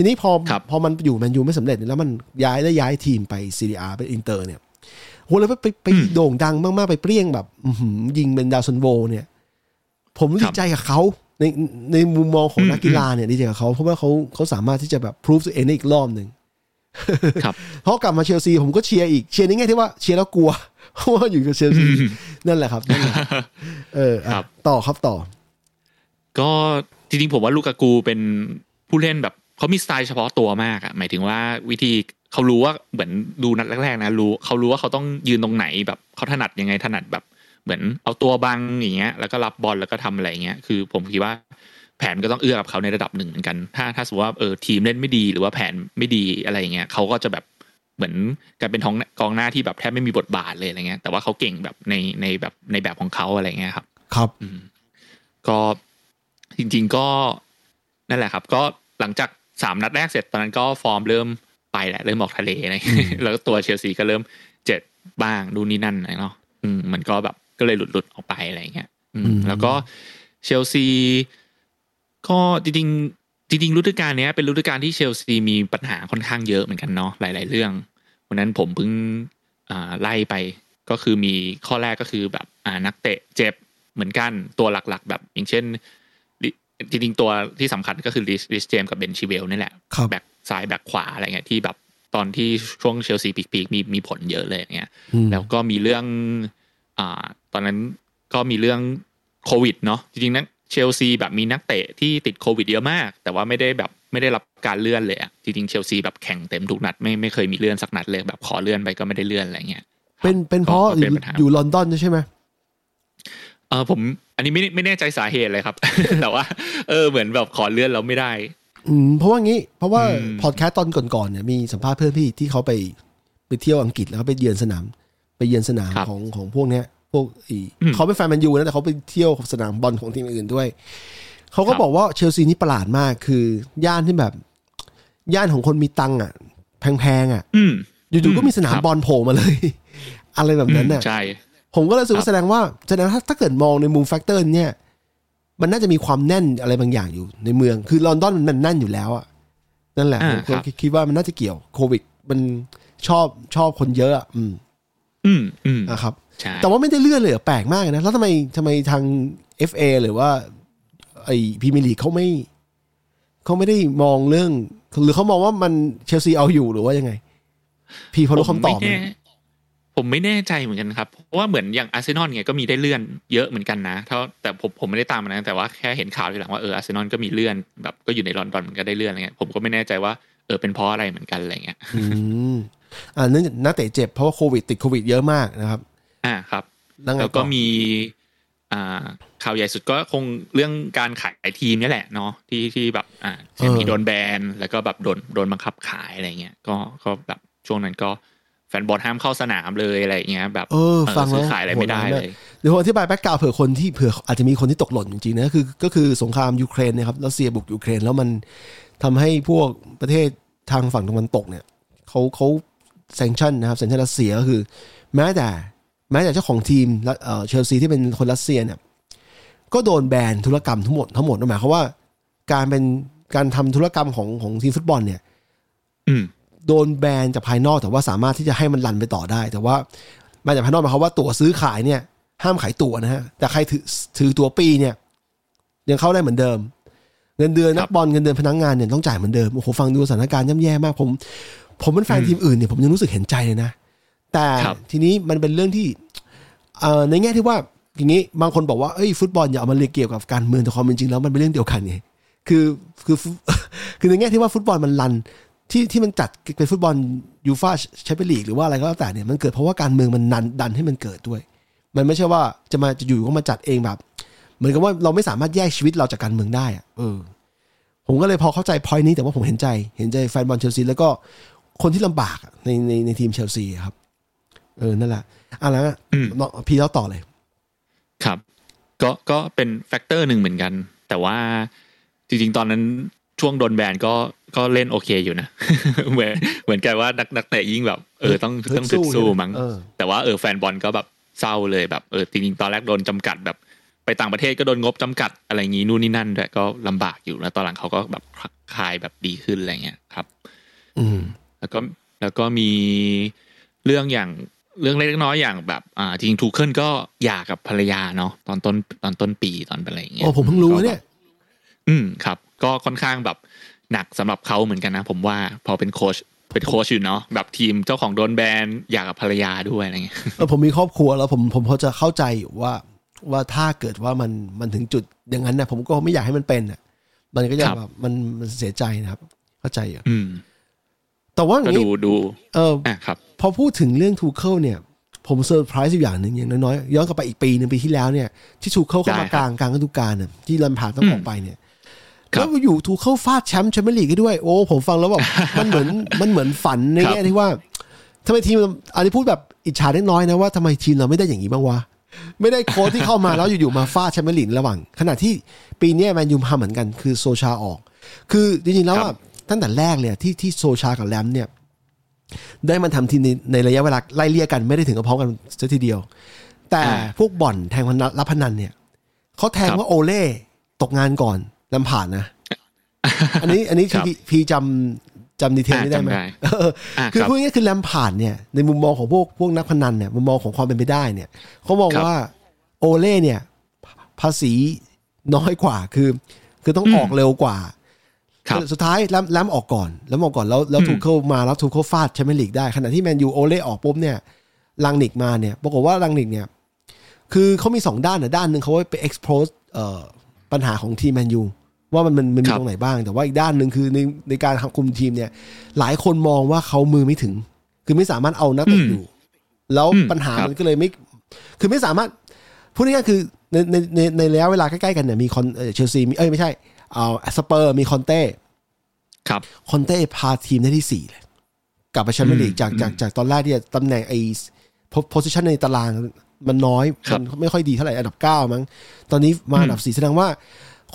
ทีนี้พอครับพอมันอยู่แมนยูไม่สำเร็จเนี่ยแล้วมันย้ายได้ย้ายทีมไปเซเรียอาไปอินเตอร์เนี่ยโหแล้วไปไปไปโด่งดังมากๆไปเปรี้ยงแบบอื้อหือยิงเป็นดาวซัลโวเนี่ย ผมดีใจกับเขาในในมุมมองของนักกีฬาเนี่ยดีใจกับเขาเพราะว่าเขาเขาสามารถที่จะแบบ prove ตัวเองได้อีกรอบหนึ่งครับเพราะกลับมาเชลซีผมก็เชียร์อีกเชียร์ในแง่ที่ว่าเชียร์แล้วกลัวเพราะว่าอยู่กับเชลซีนั่นแหละครับนั่นแหละเอออะครับต่อครับต่อ ก็จริงๆผมว่าลูกากูเป็นผู้เล่นแบบ เขามีสไตล์เฉพาะตัวมากอะหมายถึงว่าวิธีเขารู้ว่าเหมือนดูนัดแรกๆนะรู้เขารู้ว่าเขาต้องยืนตรงไหนแบบเขาถนัดยังไงถนัดแบบ เหมือนเอาตัวบังอย่างเงี้ย แล้วก็รับบอลแล้วก็ทำอะไรเงี้ยคือ ผมคิดว่าแผนก็ต้องเอื้อกับเขาในระดับหนึ่งเหมือนกัน ถ้าถ้าสมมติว่าเออทีมเล่นไม่ดีหรือว่าแผนไม่ดีอะไรอย่างเงี้ยเขาก็จะแบบเหมือนกลายเป็นท้องกองหน้าที่แบบแทบไม่มีบทบาทเลยอะไรเงี้ย แต่ว่าเขาเก่งแบบในในแบบในแบบของเขาอะไรเงี้ยครับ ครับอืมก็จริง ๆก็นั่นแหละครับ ก็หลังจาก สามนัดแรกเสร็จตอนนั้นก็ฟอร์มเริ่มไปแหละเริ่มออกทะเลอะไรอย่างเงี้ยแล้วตัวเชลซีก็เริ่มเจ็ดบ้างดูนนี่นั่นอะไรเนาะอืมมันก็แบบก็เลยหลุดหลุดๆออกไปอะไรอย่างเงี้ยอืมอืมแล้วก็เชลซีก็จริงๆจริงๆฤดูกาลเนี้ยเป็นฤดูกาลที่เชลซีมีปัญหาค่อนข้างเยอะเหมือนกันเนาะหลาย ๆ เรื่องวันนั้นผมเพิ่งอ่าไล่ไปก็คือมีข้อแรกก็คือแบบอ่านักเตะเจ็บเหมือนกันตัวหลัก ๆ แบบอย่างเช่นรี จริงๆตัวที่สำคัญก็คือรีซรีซเจมส์กับเบนชิลเวลล์นี่แหละครับแบ็กซ้ายแบ็กขวาอะไรเงี้ยที่แบบตอนที่ช่วงเชลซีพีคๆมีมีผลเยอะเลยอย่างเงี้ยอืมแล้วก็มีเรื่องอ่าตอนนั้นก็มีเรื่องโควิดเนาะจริงๆนักเชลซีแบบมีนักเตะที่ติดโควิดเยอะมาก แต่ว่าไม่ได้แบบไม่ได้รับการเลื่อนเลยอะจริงๆเชลซีแบบแข่งเต็มทุกนัดไม่ไม่เคยมีเลื่อนสักนัดเลยแบบขอเลื่อนไปก็ไม่ได้เลื่อนอะไรเงี้ยเป็นเป็นเพราะก็อเป็นยู่ปัญหาอยู่ลอนดอนใช่ไหม เออผม อันนี้ไม่ไม่แน่ใจสาเหตุเลยครับ แต่ว่า เออเหมือนแบบขอเลื่อนแล้วไม่ได้ อืมเพราะว่างี้ เพราะว่าอืมพอดแคสต์ตอนก่อนๆเนี่ยมีสัมภาษณ์เพื่อนพี่ที่เขาไปไปเที่ยวอังกฤษแล้วเขาไปเยือนสนาม ไปเยือนสนามของของพวกเนี้ยพวกอีเขาเป็นแฟนแมนยูนะแต่เขาไปเที่ยวสนามบอลของทีมอื่นด้วย เขาก็บอกว่าเชลซีนี่ประหลาดมากคือย่านที่แบบ ย่านของคนมีตังค์อะ แพงๆอะอืมอยู่ๆก็มีสนามบอลครับโผล่มาเลย อะไรแบบนั้นน่ะใช่ ผมก็เลยรู้สึกครัว่าแสดงว่าแสดงว่าถ้าถ้าเกิดมองในมุม factor เนี่ย มันน่าจะมีความแน่นอะไรบางอย่างอยู่ในเมือง คือลอนดอนมันแน่นอยู่แล้วอะนั่นแหละอ่าผมครับคิดคิดว่ามันน่าจะเกี่ยวโควิด มันชอบชอบคนเยอะอะอืม อืมอืมนะครับใช่แต่ว่าไม่ได้เลื่อนเลยเหรอแปลกมากนะ แล้วทำไมทำไมทาง FA หรือว่า ไอพรีเมียร์ลีกเขาไม่เขาไม่ได้มองเรื่อง หรือเขามองว่ามันเชลซีเอาอยู่หรือว่ายังไง พี่พอรู้คำตอบ ผมไหมไม่แน่ผมไม่แน่ใจเหมือนกันครับ เพราะว่าเหมือนอย่างอาร์เซนอลเนี่ยก็มีได้เลื่อนเยอะเหมือนกันนะเท่าแต่ผมผมไม่ได้ตามมันนะแต่ว่าแค่เห็นข่าวทีหลังว่าเอออาร์เซนอลก็มีเลื่อนแบบก็อยู่ในลอนดอนมันก็ได้เลื่อนอะไรเงี้ยผมก็ไม่แน่ใจว่าเออเป็นเพราะอะไรเหมือนกันอะไรเงี้ยอืมอ่าเนื่องจากนักเตะเจ็บเพราะว่าโควิดติดโควิดเยอะมากนะครับ อ่าครับ แล้วไงแล้วก็ต่อมีอ่าข่าวใหญ่สุดก็คงเรื่องการขายทีมนี่แหละเนาะที่ที่แบบอ่าเชลซีโดนแบนแล้วก็แบบโดนโดนบังคับขายอะไรเงี้ยก็ก็แบบช่วงนั้นก็ แฟนบอลห้ามเข้าสนามเลยอะไรเงี้ยแบบเออฟังแล้วอขายอะไรไม่ได้เลยเดี๋ยวผมอธิบาย background เผื่อคนที่เผื่ออาจจะมีคนที่ตกหล่นจริงๆนะคือก็คือสงครามยูเครนนะครับรัสเซียบุกยูเครนแล้วมันทำให้พวกประเทศทางฝั่งตะวันตกเนี่ยเขาเขาแซงชั่นนะครับแซงชั่นรัสเซียก็คือ แม้แต่แม้แต่เจ้าของทีมและเอ่อเชลซีที่เป็นคนรัสเซียเนี่ยก็โดนแบนธุรกรรมทั้งหมดทั้งหมดนั่นหมายความว่า การเป็นการทำธุรกรรมของของทีมฟุตบอลเนี่ย อืม โดนแบนจากภายนอกแต่ว่าสามารถที่จะให้มันรันไปต่อได้ แต่ว่ามาจากภายนอกหมายความว่าตั๋วซื้อขายเนี่ย ห้ามขายตั๋วนะฮะแต่ใครถือถือตั๋วปีเนี่ยยังเข้าได้เหมือนเดิม เงินเดือนนักบอลเงินเดือนพนักงานเนี่ยต้องจ่ายเหมือนเดิมโอ้โหฟังดูสถานการณ์ย่ำแย่มากผม ผมเป็นแฟนทีมอื่นเนี่ยผมยังรู้สึกเห็นใจเลยนะแต่ครับทีนี้มันเป็นเรื่องที่เอ่อในแง่ที่ว่าอย่างนี้บางคนบอกว่าเอ้ยฟุตบอลอย่าเอามาเรียกเกี่ยวกับการเมืองแต่ความเป็นจริงแล้วมันเป็นเรื่องเดียวกันไงคือคือฟุคือในแง่ที่ว่าฟุตบอลมันรัน ที่ที่มันจัดเป็นฟุตบอลยูฟาแชมเปี้ยนลีกหรือว่าอะไรก็แล้วแต่เนี่ยมันเกิดเพราะว่าการเมืองมันนันดันให้มันเกิดด้วย มันไม่ใช่ว่าจะมาจะอยู่ก็มาจัดเองแบบ เหมือนกับว่าเราไม่สามารถแยกชีวิตเราจากการเมืองได้อะเออ ผมก็เลยพอเข้าใจพอยนี้แต่ว่าผมเห็นใจ เห็นใจแฟนบอลเชลซีแล้วก็คนที่ลำบากอะในในในทีมเชลซีครับ เออนั่นแหละอะแล้วอืมน้องพี่เล่าต่อเลย ครับ ก็ก็เป็น factor หนึ่งเหมือนกัน แต่ว่าจริง ๆ ตอนนั้นช่วงโดนแบนก็ ก็เล่นโอเคอยู่นะเหมือนเหมือนกันว่านักนักเตะยิ่งแบบ เออต้องต้องฮึถึดกสู้สู้เนี่ยมั้งเออแต่ว่าเออแฟนบอลก็แบบเศร้าเลยแบบเออจริงๆตอนแรกโดนจำกัดแบบไปต่างประเทศก็โดนงบจำกัดอะไรงี้นู่นนี่นั่นด้วยก็ลำบากอยู่แล้วตอนหลังเขาก็แบบคลายแบบดีขึ้นอะไรเงี้ยครับ อืมแล้วก็แล้วก็มีเรื่องอย่างเรื่องเล็กๆน้อยๆอย่างแบบอ่าจริงทูเคิลก็หย่ากับภรรยาเนาะตอนต้นตอนต้นปีตอนเป็นอะไรอย่างเงี้ยโอ้ผมเพิ่งรู้เนี่ย อืมครับ ก็ค่อนข้างแบบ หนักสำหรับเขาเหมือนกันนะ ผมว่าพอเป็นโค้ชเป็นโค้ชอยู่เนาะแบบทีมเจ้าของโดนแบนหย่ากับภรรยาด้วยอะไรเงี้ยเออผมมีครอบครัวแล้วผมผมพอจะเข้าใจอยู่ว่าว่าถ้าเกิดว่ามันมันถึงจุดอย่างนั้นนะผมก็ไม่อยากให้มันเป็นอะ มันก็จะครับแบบมันมันเสียใจนะครับ เข้าใจอยู่อืมแต่ว่าก็ย่างนี้ดูดูเอออะครับ พอพูดถึงเรื่องทูเคิลเนี่ย ผมเซอร์ไพรส์อยู่อย่างหนึ่งอย่างน้อยๆย้อนกลับไปอีกปีหนึ่งปีที่แล้วเนี่ย ที่ทูเคิลเข้ามาได้ครับกลางกลางฤดูกาลน่ะที่แลมพาร์ดต้องอืมออกไปเนี่ยครับ แล้วอยู่ทูเคิลฟาดแชมป์แชมเปี้ยนลีกให้ด้วย โอ้ ผมฟังแล้วแบบมันเหมือนมันเหมือนฝันในครับแง่ที่ว่าทำไมทีมอันนี้พูดแบบอิจฉาเล็กน้อยนะว่าทำไมทีมเราไม่ได้อย่างนี้บ้างวะไม่ได้โค้ชที่เข้ามาแล้วอยู่ๆมาฟาดแชมเปี้ยนลีกระหว่าง ขณะที่ปีเนี้ยแมนยูทำเหมือนกันคือโซชาออก คือจริงๆแล้วอะครับตั้งแต่แรกเลยอะที่ที่โซชากับแลมพ์เนี่ย ได้มันทำทีในในระยะเวลาไล่เลี่ยกันไม่ได้ถึงกับพร้อมกันซะทีเดียว แต่อ่าพวกบ่อนแทงพนันรับพนันเนี่ยเขาแทงครับว่าโอเล่ตกงานก่อน ลำผ่านนะ อันนี้อันนี้ครับพี่พี่จำจำดีเทลอ่านี้ได้ไหมจำได้เอออะคือครับพูดง่ายๆคือแลมผ่านเนี่ยในมุมมองของพวกพวกนักพนันเนี่ยมุมมองของความเป็นไปได้เนี่ยเขามองครับว่าโอเล่เนี่ย ภาษีน้อยกว่าคือ คือต้องอืมออกเร็วกว่าครับสุดท้ายแลมแลมออกก่อนแลมออกก่อนแล้วแล้วอืมทูเคิลมาแล้วทูเคิลฟาดแชมเปี้ยนลีกได้ขณะที่แมนยูโอเล่ออกปุ๊บเนี่ยรังนิกมาเนี่ยปรากฏว่ารังนิกเนี่ย คือเขามีสองด้านนะด้านหนึ่งเขาไป expose เอ่อปัญหาของทีมแมนยู ว่ามันมันมันมีครับตรงไหนบ้าง แต่ว่าอีกด้านหนึ่งคือในในการคุมทีมเนี่ย หลายคนมองว่าเขามือไม่ถึง คือไม่สามารถเอานักเตะอืมอยู่ แล้วอืมปัญหาครับมันก็เลยไม่ คือไม่สามารถพูดง่ายๆคือในในในในระยะเวลาใกล้ๆกันเนี่ยมีคอนเอ่อเชลซีมีเอ้ยไม่ใช่เอาสเปอร์มีคอนเต้ครับคอนเต้พาทีมได้ที่สี่เลยกลับไปแชมเปี้ยนลีกอืมจากจากอืมจากตอนแรกที่ตำแหน่งไอ้ position ในตารางมันน้อยครัมับนไม่ค่อยดีเท่าไหร่อันดับเก้ามั้ง ตอนนี้มาอันดับสี่แสดงว่า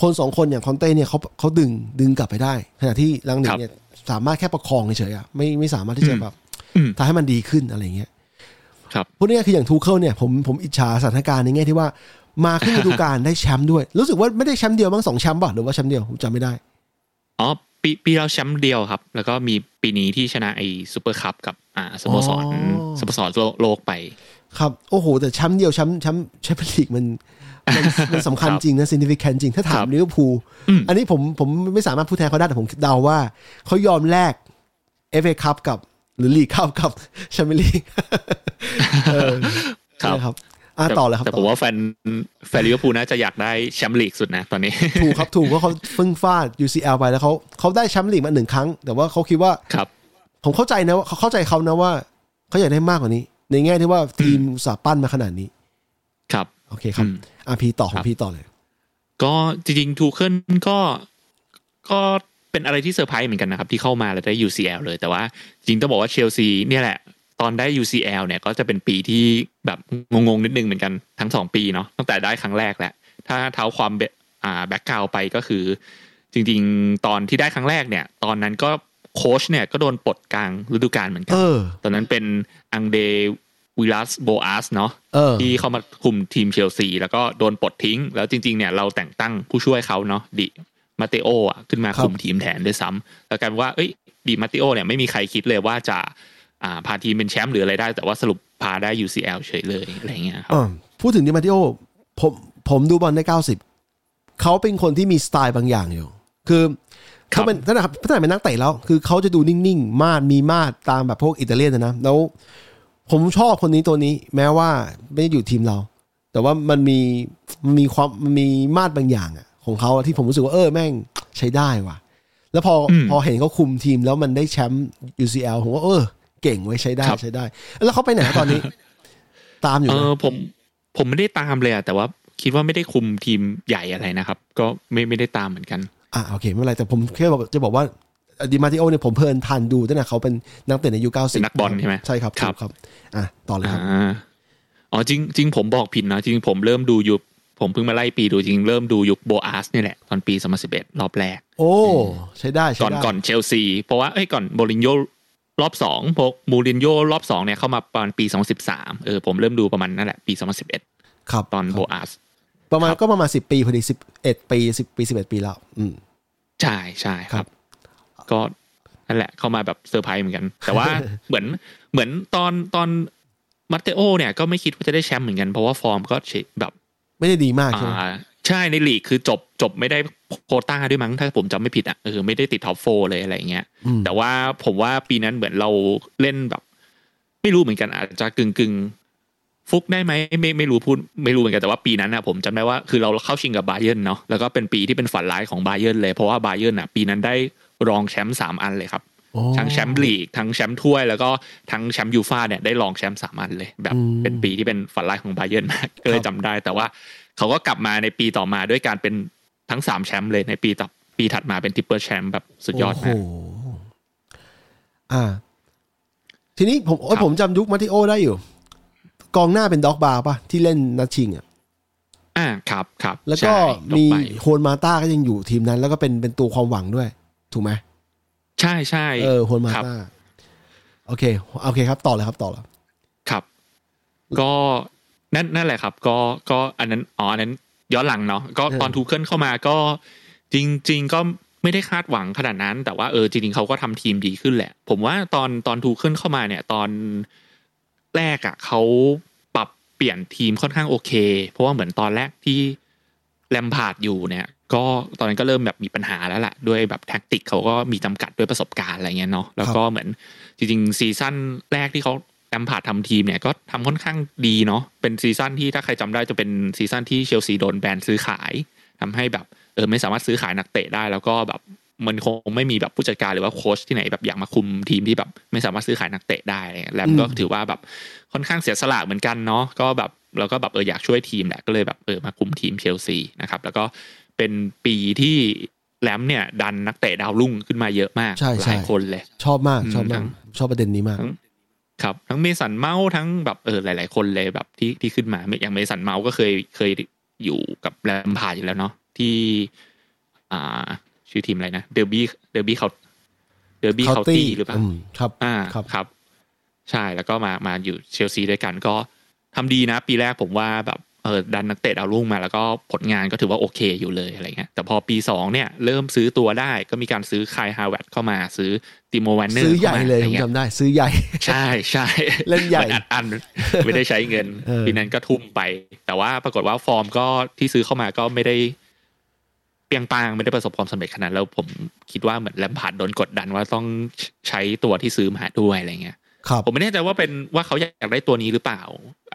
คนสองคนอย่างคอนเต้เนี่ยเขาเขาดึงดึงกลับไปได้ ขณะที่ลังหนึ่ครังบเนี่ยสามารถแค่ประคองเฉยๆอะไม่ไม่สามารถที่จะอืมแบบอืมทำให้มันดีขึ้นอะไรเงี้ยครับพูดง่ายๆคืออย่างทูเคิลเนี่ยผมผมอิจฉาสถานการณ์ในแง่ที่ว่ามาครึ่งฤดูกาลได้แชมป์ด้วย รู้สึกว่าไม่ได้แชมป์เดียวมั้งสองแชมป์ป่ะหรือว่าแชมป์เดียวผมจำไม่ได้อ๋อปีปีเราแชมป์เดียวครับ แล้วก็มีปีนี้ที่ชนะไอ้ซูเปอร์คัพกับอ่าสโมสรอ๋อสโมสรโลกไป ครับ โอ้โห แต่แชมป์เดียวแชมป์แชมป์แชมเปี้ยนลีกมัน มันมันสำคัญครับจริงนะ significant จริง ถ้าถามครับลิเวอร์พูลอืมอันนี้ผมผมไม่สามารถพูดแทนเขาได้แต่ผมเดาว่า เขายอมแลก FA คัพกับหรือลีกคัพกับแชมเปี้ยนลีกเออครับนะครับอะต่อเลยครับแต่ต่ผอมว่าแฟนแฟนลิเวอร์พูลน่าจะอยากได้แชมป์ลีกสุดนะตอนนี้ ถูกครับถูกเพราะเขาเพิ่งฟาด UCL ไปแล้วเขาเขาได้แชมป์ลีกมาหนึ่งครั้ง แต่ว่าเขาคิดว่าครับผมเข้าใจนะว่าเขาเข้าใจเขานะว่าเขาอยากได้มากกว่านี้ ในแง่ที่ว่าทีมอุตสาห์ปั้นมาขนาดนี้ ครับ โอเคครับอืมอะพีต่อครับของพีต่อเลย ก็จริงๆทูเคิลก็ก็เป็นอะไรที่เซอร์ไพรส์เหมือนกันนะครับ ที่เข้ามาแล้วได้ UCL เลย แต่ว่าจริงต้องบอกว่าเชลซีเนี่ยแหละ ตอนได้ UCL เนี่ยก็จะเป็นปีที่แบบงงๆนิดนึงเหมือนกันทั้งสองปีเนาะตั้งแต่ได้ครั้งแรกแหละ ถ้าเท้าความอ่า background ไปก็คือ จริง ๆ ตอนที่ได้ครั้งแรกเนี่ย ตอนนั้นก็โค้ชเนี่ยก็โดนปลดกลางฤดูกาลเหมือนกันเออตอนนั้นเป็นอังเด วิลัสโบอาสเนาะเออที่เข้ามาคุมทีมเชลซี แล้วก็โดนปลดทิ้ง แล้วจริง ๆ เนี่ยเราแต่งตั้งผู้ช่วยเขาเนาะดิมาเตโออะขึ้นมาครับคุมทีมแทนด้วยซ้ำแล้วกันว่าเอ้ยดิมาเตโอเนี่ยไม่มีใครคิดเลยว่าจะอ่าพาทีมเป็นแชมป์หรืออะไรได้ แต่ว่าสรุปพาได้ UCL เฉยเลยอะไรเงี้ยครับอ่าพูดถึงดิมาติโอผมผมดูบอลได้เก้าสิบเขาเป็นคนที่มีสไตล์บางอย่างอยู่ คือเขาเป็นตั้งแต่ตั้งแต่เป็นนักเตะแล้ว คือเขาจะดูนิ่งๆ มาดมีมาดตามแบบพวกอิตาเลียนนะนะแล้ว ผมชอบคนนี้ตัวนี้ แม้ว่าไม่ได้อยู่ทีมเรา แต่ว่ามันมีมันมีความมันมีมาดบางอย่างอะของเขาอะที่ผมรู้สึกว่าเออแม่งใช้ได้ว่ะ แล้วพออมพอเห็นเขาคุมทีมแล้วมันได้แชมป์ UCL ผมว่าเออ เก่งไว้ยใช้ได้ครับใช้ได้ แล้วเขาไปไหนตอนนี้ ตามอยู่เอนะอผมผมไม่ได้ตามเลยอะแต่ว่าคิดว่าไม่ได้คุมทีมใหญ่อะไรนะครับ ก็ไม่ไม่ได้ตามเหมือนกัน อะโอเคไม่เป็นไรแต่ผมแค่บอกจะบอกว่า ดิมาติโอเนี่ยผมเพลินทันดูตั้งแต่เขาเป็นนักเตะในยุคเก้าสิบเป็นนักบอลใช่ไหมใช่ครับครับถูกครับ อะต่อเลยครับอ่าอ๋อจริงจริงผมบอกผิดนะจริงผมเริ่มดูยุคผมเพิ่งมาไล่ปีดูจริงเริ่มดูยุคโบอาสนี่แหละ ตอนปี 2011 รอบแรก โอ้ ใช้ได้ใช้ก่อนได้ก่อนเชลซี เพราะว่าเอ้ยก่อนมูรินโยรอบสองพวกมูรินโยรอบสองเนี่ยเข้ามาประมาณปี 2013 เออผมเริ่มดูประมาณนั่นแหละ ปี 2011 ครับ ตอนครับโบอาส ประมาณครับก็ประมาณสิบปีพอดีสิบเอ็ดปีสิบปีสิบเอ็ดปีแล้ว อืมใช่ใช่ครัรับ ก็นั่นแหละเข้ามาแบบเซอร์ไพรส์เหมือนกัน แต่ว่าเหมือนเหมือนตอนตอนมาเตโอเนี่ยก็ไม่คิดว่าจะได้แชมป์เหมือนกันเพราะว่าฟอร์มก็เฉยแบบ ไม่ได้ดีมากใช่ไหมอ่าใช่ในลีกคือจบจบไม่ได้โควต้าด้วยมั้งถ้าผมจำไม่ผิดอะเออไม่ได้ติด top four เลยอะไรเงี้ยอืมแต่ว่าผมว่าปีนั้นเหมือนเราเล่นแบบ ไม่รู้เหมือนกันอาจจะกึ่งกึ่งๆฟุกได้ไหมไม่ไม่รู้พูดไม่รู้เหมือนกันแต่ว่าปีนั้นอะผมจำได้ว่าคือเราเข้าชิงกับบาเยิร์นเนาะแล้วก็เป็นปีที่เป็นฝันร้ายของบาเยิร์นเลยเพราะว่าบาเยิร์นอะปีนั้นได้ รองแชมป์สามอันเลยครับโอ้ทั้งแชมป์ลีกทั้งแชมป์ถ้วยแล้วก็ทั้งแชมป์ยูฟ่าเนี่ยได้รองแชมป์สามอันเลย แบบอืมเป็นปีที่เป็นฝันร้ายของบาเยิร์นมากก็เลยจำได้ แต่ว่าเขาก็กลับมาในปีต่อมาด้วยการเป็นทั้งสามแชมป์เลยในปีต่อปีถัดมาเป็นทริปเปิลแชมป์แบบสุดยอดมากโโหอ่า ทีนี้ผมโอ้ยครับผมจำยุคมาติโอได้อยู่ กองหน้าเป็นดร็อกบาป่ะ ที่เล่นนัดชิงอะอ่าครับครับแล้วก็ใช่มีตกไปโฮนมาต้าก็ยังอยู่ทีมนั้น แล้วก็เป็นเป็นตัวความหวังด้วย ถูกไหมใช่ใช่เออโฮนมาครับต้าโอเคโอเคครับ ต่อเลยครับต่อเลยครับ ก็นั่นนั่นแหละครับ ก็ก็อันนั้นอ๋ออันนั้นย้อนหลังเนาะก็เออตอนทูเคิลเข้ามาก็จริง ๆ ก็ไม่ได้คาดหวังขนาดนั้น แต่ว่าเออจริงๆเขาก็ทำทีมดีขึ้นแหละ ผมว่าตอนตอนทูเคิลเข้ามาเนี่ย ตอนแรกอะ่ะเขาปรับเปลี่ยนทีมค่อนข้างโอเค เพราะว่าเหมือนตอนแรกที่แลมพาร์ดอยู่เนี่ย ก็ตอนนั้นก็เริ่มแบบมีปัญหาแล้วล่ะด้วยแบบแท็กติกเขาก็มีจำกัดด้วยประสบการณ์อะไรเงี้ยเนาะแล้วก็เหมือนจริงๆซีซั่นแรกที่เขาแลมพาร์ดทำทีมเนี่ยก็ทำค่อนข้างดีเนาะเป็นซีซั่นที่ถ้าใครจำได้จะเป็นซีซั่นที่เชลซีโดนแบนซื้อขายทำให้แบบเออไม่สามารถซื้อขายนักเตะได้ แล้วก็แบบมันคงไม่มีแบบผู้จัดการหรือว่าโค้ชที่ไหนแบบอยากมาคุมทีมที่แบบไม่สามารถซื้อขายนักเตะได้อะไรเงี้ยแลมก็อืมถือว่าแบบค่อนข้างเสียสละเหมือนกันเนาะก็แบบเราก็แบบเอออยากช่วยทีมแหละก็เลยแบบเออมาคุมทีมเชลซีนะครับแล้วก็ เป็นปีที่แลมเนี่ย ดันนักเตะดาวรุ่งขึ้นมาเยอะมากใช่หใช่ลายคนเลย ชอบมากอืมชอบทั้มากงชอบประเด็นนี้มากทั้งครับทั้งเมสันเมาท์ทั้งแบบเออหลาย ๆ คนเลยแบบที่ที่ขึ้นมาอย่างเมสันเมาท์ก็เคยเคยอยู่กับแลมพาร์ดอยู่แล้วเนาะที่ อ่า ชื่อทีมอะไรนะเดอร์บี้เดอร์บี้เขาเดอร์บี้เคาตี้หรือเปล่ามครับอ่าครับครับ ใช่แล้วก็มามาอยู่เชลซีด้วยกันก็ทำดีนะ ปีแรกผมว่าแบบ เออดันนักเตะดาวรุ่งมาแล้วก็ผลงานก็ถือว่าโอเคอยู่เลยอะไรเงี้ยแต่พอปีสองเนี่ย เริ่มซื้อตัวได้ก็มีการซื้อไคฮาแวร์ตซ์เข้ามาซื้อติโมแวร์เนอร์ซื้อใหญ่เลยข้าผมมาอะไรงี้จำได้ ซื้อใหญ่ ใช่ใช่เล่นใหญ่มัอัดอั้นไม่ได้ใช้เงินเออปีนั้นก็ทุ่มไป แต่ว่าปรากฏว่าฟอร์มก็ที่ซื้อเข้ามาก็ไม่ได้เปรี้ยงปร้างไม่ได้ประสบความสำเร็จขนาดนั้นแล้วผมคิดว่าเหมือนแลมพาร์ดโดนกดดันว่าต้องใช้ตัวที่ซื้อมาด้วยอะไรเงี้ยครับ ผมไม่แน่ใจว่าเป็นว่าเขาอยากได้ตัวนี้หรือเปล่า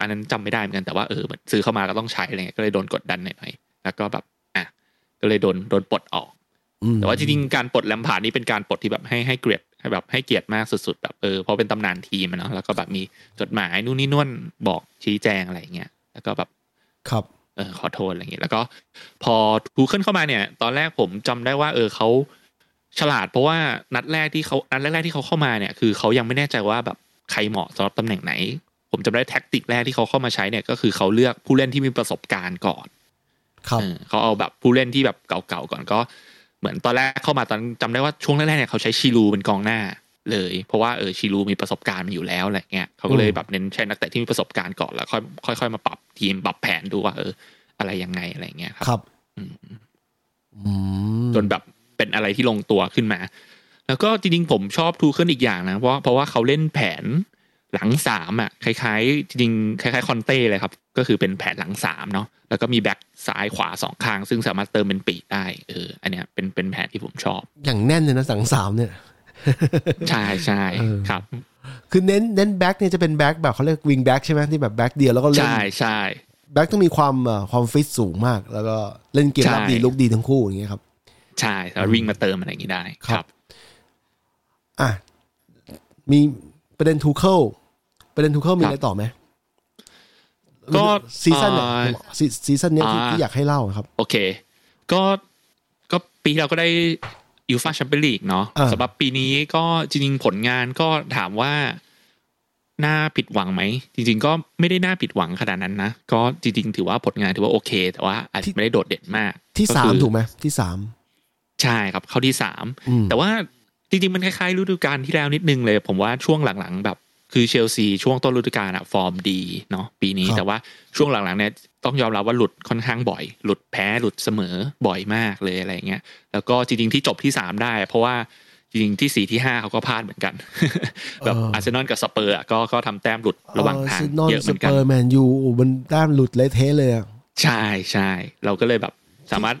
อันนั้นจำไม่ได้เหมือนกันแต่ว่าเออเหมือนซื้อเข้ามาก็ต้องใช้อะไรเงี้ยก็เลยโดนกดดันหน่อยๆแล้วก็แบบอะก็เลยโดนโดนปลดออกอืมแต่ว่าจริงๆการปลดแลมพาร์ดนี่เป็นการปลดที่แบบให้ให้เกียรติให้แบบให้เกียรติมากสุดๆแบบเออเพราะเป็นตำนานทีมอะเนาะแล้วก็แบบมีจดหมายนู่นนี่นั่นบอกชี้แจงอะไรอย่างเงี้ยแล้วก็แบบครับเออขอโทษอะไรอย่างเงี้ยแล้วก็ พอทูเคิลเข้ามาเนี่ย ตอนแรกผมจำได้ว่า เออเขา ฉลาดเพราะว่านัดแรกที่เขานัดแรกๆที่เขาเข้ามาเนี่ยคือเขายังไม่แน่ใจว่าแบบใครเหมาะสำหรับตำแหน่งไหน ผมจำได้แท็กติกแรกที่เขาเข้ามาใช้เนี่ยก็คือเขาเลือกผู้เล่นที่มีประสบการณ์ก่อนครับเออเขาเอาแบบผู้เล่นที่แบบเก่าๆก่อนก็ เหมือนตอนแรกเข้ามาตอนจำได้ว่าช่วงแรกๆเนี่ยเขาใช้ชิรูด์เป็นกองหน้าเลย เพราะว่าเออชิรูด์มีประสบการณ์มาอยู่แล้วอะไรเงี้ยเขาก็เลยแบบเน้นใช้นักเตะที่มีประสบการณ์ก่อนแล้ว ค่อยค่อยๆมาปรับทีมปรับแผนดูว่าเออ อะไรยังไงอะไรเงี้ยครับ ครับอืมอืมจนแบบ เป็นอะไรที่ลงตัวขึ้นมา แล้วก็จริงๆผมชอบทูเคิลอีกอย่างนะเพราะเพราะว่าเขาเล่นแผนหลังสามอะคล้ายๆ จริงๆคล้ายๆคอนเต้เลยครับ ก็คือเป็นแผนหลังสามเนาะแล้วก็มีแบ็คซ้ายขวาสองข้าง ซึ่งสามารถเติมเป็นปีกได้เอออันเนี้ยเป็นเป็นแผนที่ผมชอบ อย่างแน่นเลยนะสังสามเนี่ยใช่ใช่เออครับคือเน้นเน้นแบ็กเนี่ยจะเป็นแบ็กแบบเขาเรียกวิงแบ็กใช่ไหมที่แบบแบ็กเดียวแล้วก็เล่นใช่ใช่แบ็กต้องมีความเอ่อความฟิตสูงมาก แล้วก็เล่นเกมรับใช่ดีรุกดีทั้งคู่อย่างเงี้ยครับ ใช่แล้ววิ่งมาเติมอะไรอย่างนี้ได้ครับ อะมีประเด็นทูเคิลประเด็นทูเคิลมีอะไรต่อไหมก็ซีซั่นเนี่ยเอ่อซีซีซั่นเนี้ยที่อ่าที่อยากให้เล่าครับ โอเค ก็ก็ปีที่เราก็ได้ยูฟาแชมเปี้ยนลีกเนาะอ่าสำหรับปีนี้ก็จริงๆผลงานก็ถามว่าน่าผิดหวังไหม จริง ๆ ก็ไม่ได้น่าผิดหวังขนาดนั้นนะ ก็จริง ๆ ถือว่าผลงานถือว่าโอเค แต่ว่าอาจจะไม่ได้โดดเด่นมาก ที่ก็สามคือถูกไหมที่สาม ใช่ครับเข้าที่สามอืมแต่ว่าจริงๆมันคล้ายๆฤดูกาลที่แล้วนิดนึงเลย ผมว่าช่วงหลังๆ แบบคือเชลซีช่วงต้นฤดูกาลอะฟอร์มดีเนาะปีนี้ครับแต่ว่าช่วงหลังๆเนี่ยต้องยอมรับว่าหลุดค่อนข้างบ่อย หลุดแพ้หลุดเสมอบ่อยมากเลยอะไรเงี้ยแล้วก็จริงๆที่จบที่สามได้ เพราะว่าจริงๆที่สี่ที่ห้าเขาก็พลาดเหมือนกัน แบบอาร์เซนอลกับสเปอร์อะก็ก็ทำแต้มหลุดระหว่างทางนอนเยอะเหสมือนเปกันอร์แมนยูโอ้มันด้ามหลุดเละเทะเลยอะใช่ใช่เราก็เลยแบบสามารถ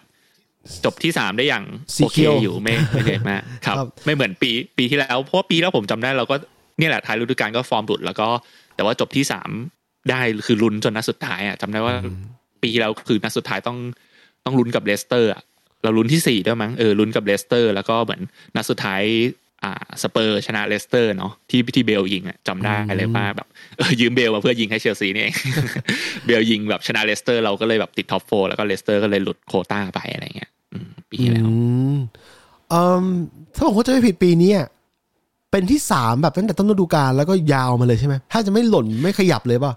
จบที่สามได้อย่างสีโอเขีเคยวอยู่ไม่ไม่เด็ดมากครับครับ ไม่เหมือนปีปีที่แล้วเพราะว่าปีแล้วผมจำได้เราก็เนี่ยแหละท้ายฤดูกาลก็ฟอร์มหลุดแล้วก็ แต่ว่าจบที่สามได้คือลุ้นจนนัดสุดท้ายอะจำได้ว่าปีที่แล้วคือนัดสุดท้ายต้องต้องลุ้นกับเลสเตอร์อะเราลุ้นที่สี่ด้วยมั้งเออลุ้นกับเลสเตอร์ แล้วก็เหมือนนัดสุดท้าย อ่าสเปอร์ชนะเลสเตอร์เนาะที่ที่เบลยิงอะจำได้เลยว่าแบบเออยืมเบลมาเพื่อยิงให้เชลซีนี่เองเบลยิงแบบชนะเลสเตอร์เราก็เลยแบบติด top four แล้วก็เลสเตอร์ก็เลยหลุดโควต้าไปอะไรเงี้ยอืมปีที่แล้วอืมเอ่มถ้าผมเข้าใจไม่ผิดปีนี้อะเป็นที่สามแบบตั้งแต่ต้นฤดูกาลแล้วก็ยาวมาเลยใช่ไหมถ้าจะไม่หล่นไม่ขยับเลยป่ะ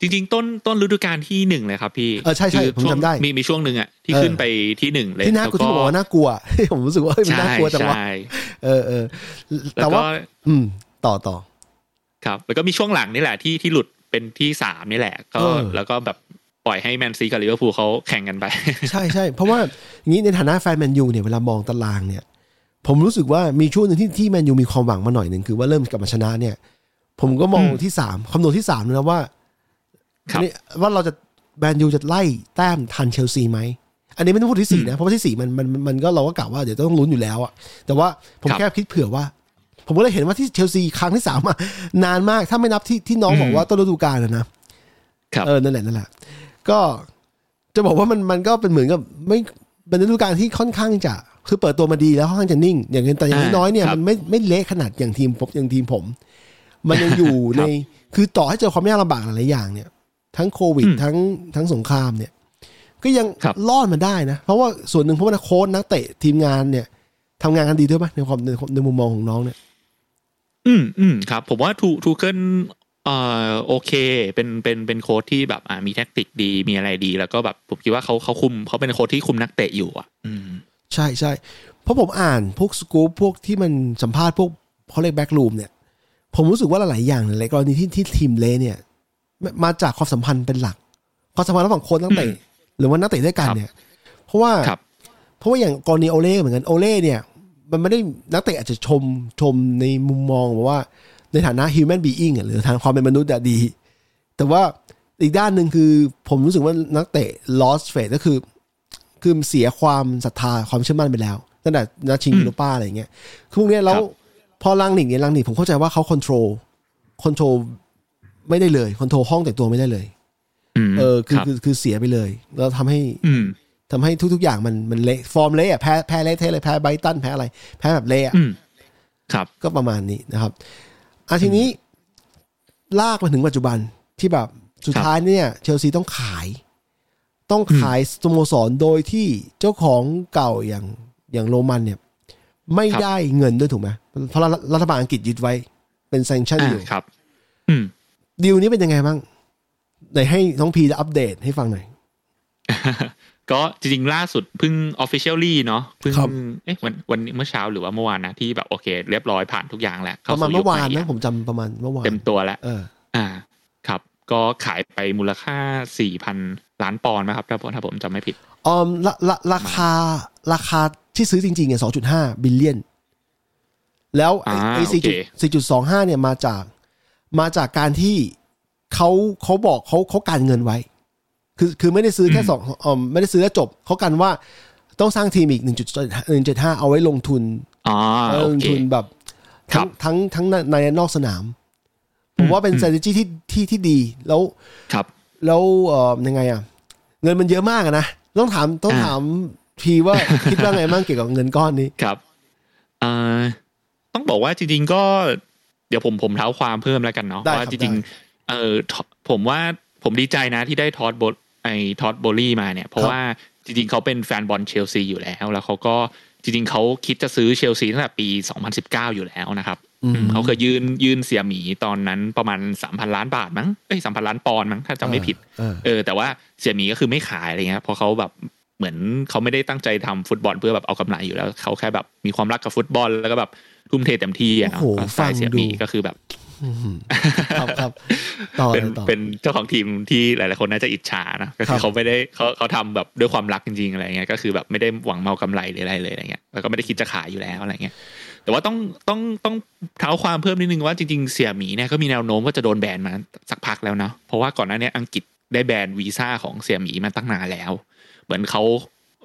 จริง ๆ ต้นต้นฤดูกาลที่หนึ่งเลยครับพี่เออใช่ใช่คือผมช่วงจำได้มีมีช่วงหนึ่งอะที่เออขึ้นไปที่หนึ่งเลยที่น่ากลัวที่ผมบอกว่าน่ากลัวผมรู้สึกว่าเฮ้ยมันใช่น่ากลัวแต่ว่าใช่เออเออแล้แต่วว่าก็อืมต่อต่อครับ แล้วก็มีช่วงหลังนี่แหละที่ที่หลุดเป็นที่สามนี่แหละ ก็เออแล้วก็แบบปล่อยให้แมนซีกับลิเวอร์พูลเขาแข่งกันไป ใช่ใช่เพราะว่าอย่างนี้ในฐานะแฟนแมนยูเนี่ยเวลามองตารางเนี่ย ผมรู้สึกว่ามีช่วงหนึ่งที่ที่แมนยูมีความหวังมาหน่อยหนึ่งคือว่าเริ่มกลับมาชนะเนี่ย ผมก็มองอืมที่สามคำนวณที่สามนะว่า ครับนี่ว่าเราจะแมนยูจะไล่แต้มทันเชลซีไหมอันนี้ไม่ต้องพูดที่สี่นะเพราะว่าที่สี่มันมันมันมันก็เราก็กล่าวว่าเดี๋ยวต้องลุ้นอยู่แล้วอะแต่ว่าผมครับแค่คิดเผื่อว่า ผมก็เลยเห็นว่าที่เชลซีครั้งที่สามอะนานมากถ้าไม่นับที่ที่น้องบอกว่าต้นฤดูกาลอะนะครับเออนั่นแหละนั่นแหละก็จะบอกว่ามันมันก็เป็นเหมือนกับไม่เป็นฤดูกาลที่ค่อนข้างจะ คือเปิดตัวมาดีแล้วค่อนข้างจะนิ่ง อย่างแต่อย่างอ่าน้อยๆเนี่ยครับมันไม่ไม่เละขนาดอย่างทีมผมอย่างทีมผม มันยังอยู่ครัในบคือต่อให้เจอความยากลำบากหลายๆอย่างเนี่ย ทั้งโควิดอืมทั้งทั้งสงครามเนี่ย ก็ยังครับรอดมาได้นะ เพราะว่าส่วนหนึ่งเพราะว่าโค้ชนักเตะทีมงานเนี่ยทำงานกันดีด้วยไหมในความในในมุมมองของน้องเนี่ย อืมอืมครับ ผมว่าทูทูเคิลเอ่อโอเค เป็นเป็นเป็นโค้ชที่แบบอ่ามีแท็กติกดีมีอะไรดี แล้วก็แบบผมคิดว่าเขาเขาคุมเขาเป็นโค้ชที่คุมนักเตะอยู่อะ อืม ใช่ใช่เพราะผมอ่านพวกสกู๊ปพวกที่มันสัมภาษณ์พวกเขาเรียก backroom เนี่ย ผมรู้สึกว่าหลายๆอย่างในกรณีที่ที่ทีมเละเนี่ย มามาจากความสัมพันธ์เป็นหลัก ความสัมพันธ์ระหว่างโค้ชนักเตะอืมหรือว่านักเตะด้วยกันครับเนี่ย เพราะว่าครับเพราะว่าอย่างกรณีโอเล่เหมือนกันโอเล่เนี่ย มันไม่ได้นักเตะอาจจะชมชมในมุมมองแบบว่าในฐานะ human being อะหรือทางความเป็นมนุษย์อะดี แต่ว่าอีกด้านหนึ่งคือผมรู้สึกว่านักเตะ lost faith ก็คือ คือเสียความศรัทธาความเชื่อมั่นไปแล้วตั้งแต่นัดชิงอืมยูโรป้าอะไรอย่างเงี้ยคือพวกเนี้ยแล้วครับพอรังนิกเนี่ยรังนิกผมเข้าใจว่าเขา control control ไม่ได้เลย control ห้องแต่งตัวไม่ได้เลยอืมเออคือรับคือคือเสียไปเลย แล้วทำให้อืมทำให้ทุก ๆ อย่างมันมันเละฟอร์มเละอะแพ้แพ้เละเทะเลยแพ้ไบรตันแพ้อะไร แพ้แบบเละอะอืมครับ ก็ประมาณนี้นะครับอะทีนี้ ลากมาถึงปัจจุบันที่แบบสุดครับท้ายเนี่ย เชลซีต้องขาย ต้องขายสโมสรโดยที่เจ้าของเก่าอย่างอย่างโรมันเนี่ย ไม่ครับได้เงินด้วยถูกไหมเพราะรัฐบาลอังกฤษยึดไว้ เป็นแซงชั่นอ่าอยู่ครับ อืม ดีลนี้เป็นยังไงบ้างไหนให้น้องพีจะอัปเดตให้ฟังหน่อย ก็จริงๆล่าสุดเพิ่ง officially เนาะเพิ่งครับเอ๊ะวันวันเมื่อเช้าหรือว่าเมื่อวานนะที่แบบโอเค เรียบร้อยผ่านทุกอย่างแล้วปเข้ระมาณสู่เมื่อวานยุคใหนะผมจำประมาณเมื่อวานเต็มตัวแล้วเอออ่า ครับ ก็ขายไปมูลค่าสี่พันล้านปอนด์นะครับถ้าผมถ้าผมจำไม่ผิดออมละละราคาราคาที่ซื้อจริงๆเนี่ยสองจุดห้าบิลเลียน แล้วไอ้อ่าไอ้โอสี่เคจุดสี่จุดสองห้าเนี่ยมาจาก มาจากการที่เขาเขาบอกเขาเขาการเงินไว้ คือคือไม่ได้ซื้อแค่สองออมไม่ได้ซื้อแล้วจบเขากันว่าต้องสร้างทีมอีกหนึ่งจุดหนึ่งจุดห้าเอาไว้ลงทุนอ๋อเอาไว้โอลงเคทุนแบบครัทั้งบทั้งทั้งในและนอกสนาม ผมว่าเป็นอืม strategy ที่ที่ที่ดีแล้วครับ แล้วเอ่อยังไงอะ เงินมันเยอะมากอะนะ ต้องถามต้องอ่าถามพีว่าคิดว่าไงบ้างเกี่ยวกับเงินก้อนนี้ครับเอ่อต้องบอกว่าจริงๆก็ เดี๋ยวผมผมเท้าความเพิ่มแล้วกันเนาะได้ครับว่าจริงได้ๆเออทผมว่าผมดีใจนะที่ได้ทอดบทไอทอดโบลี่มาเนี่ย เพราะครับว่าจริงๆเขาเป็นแฟนบอลเชลซีอยู่แล้ว แล้วเขาก็จริงๆเขาคิดจะซื้อเชลซีตั้งแต่ปี 2019 อยู่แล้วนะครับอืมอืมเขาเคยยื่นยื่นเสียหมีตอนนั้นประมาณ3,000ล้านบาทมั้งเอ้ย3,000ล้านปอนด์มั้งถ้าจำไม่ผิด เออเออแต่ว่าเสี่ยหมีก็คือไม่ขายอะไรเงี้ยเพราะเขาแบบเหมือนเขาไม่ได้ตั้งใจทำฟุตบอลเพื่อแบบเอากำไรอยู่แล้วเขาแค่แบบมีความรักกับฟุตบอลแล้วก็แบบ ทุ่มเทเต็มที่อะเนาะโอ้โหก็สไตล์เสี่ยหมีฟังดูก็คือแบบครับครับต่อเป็นเลยต่อเป็นเจ้าของทีมที่หลาย ๆ คนน่าจะอิจฉานะก็ครัคือบเขาไม่ได้เขาเขาทำแบบด้วยความรักจริง ๆ อะไรเงี้ยก็คือแบบไม่ได้หวังเมากำไรหรืออะไรเลยอะไรเงี้ยแล้วก็ไม่ได้คิดจะขายอยู่แล้วอะไรเงี้ยแต่ว่าต้องต้องต้องเท้าความเพิ่มนิดนึงว่าจริง ๆ เสี่ยหมีเนี่ยก็มีแนวโน้มว่าจะโดนแบนมาสักพักแล้วเนาะเพราะว่าก่อนหน้าเนี้อังกฤษได้แบนวีซ่าของเสี่ยหมีมาตั้งนานแล้ว เหมือนเขา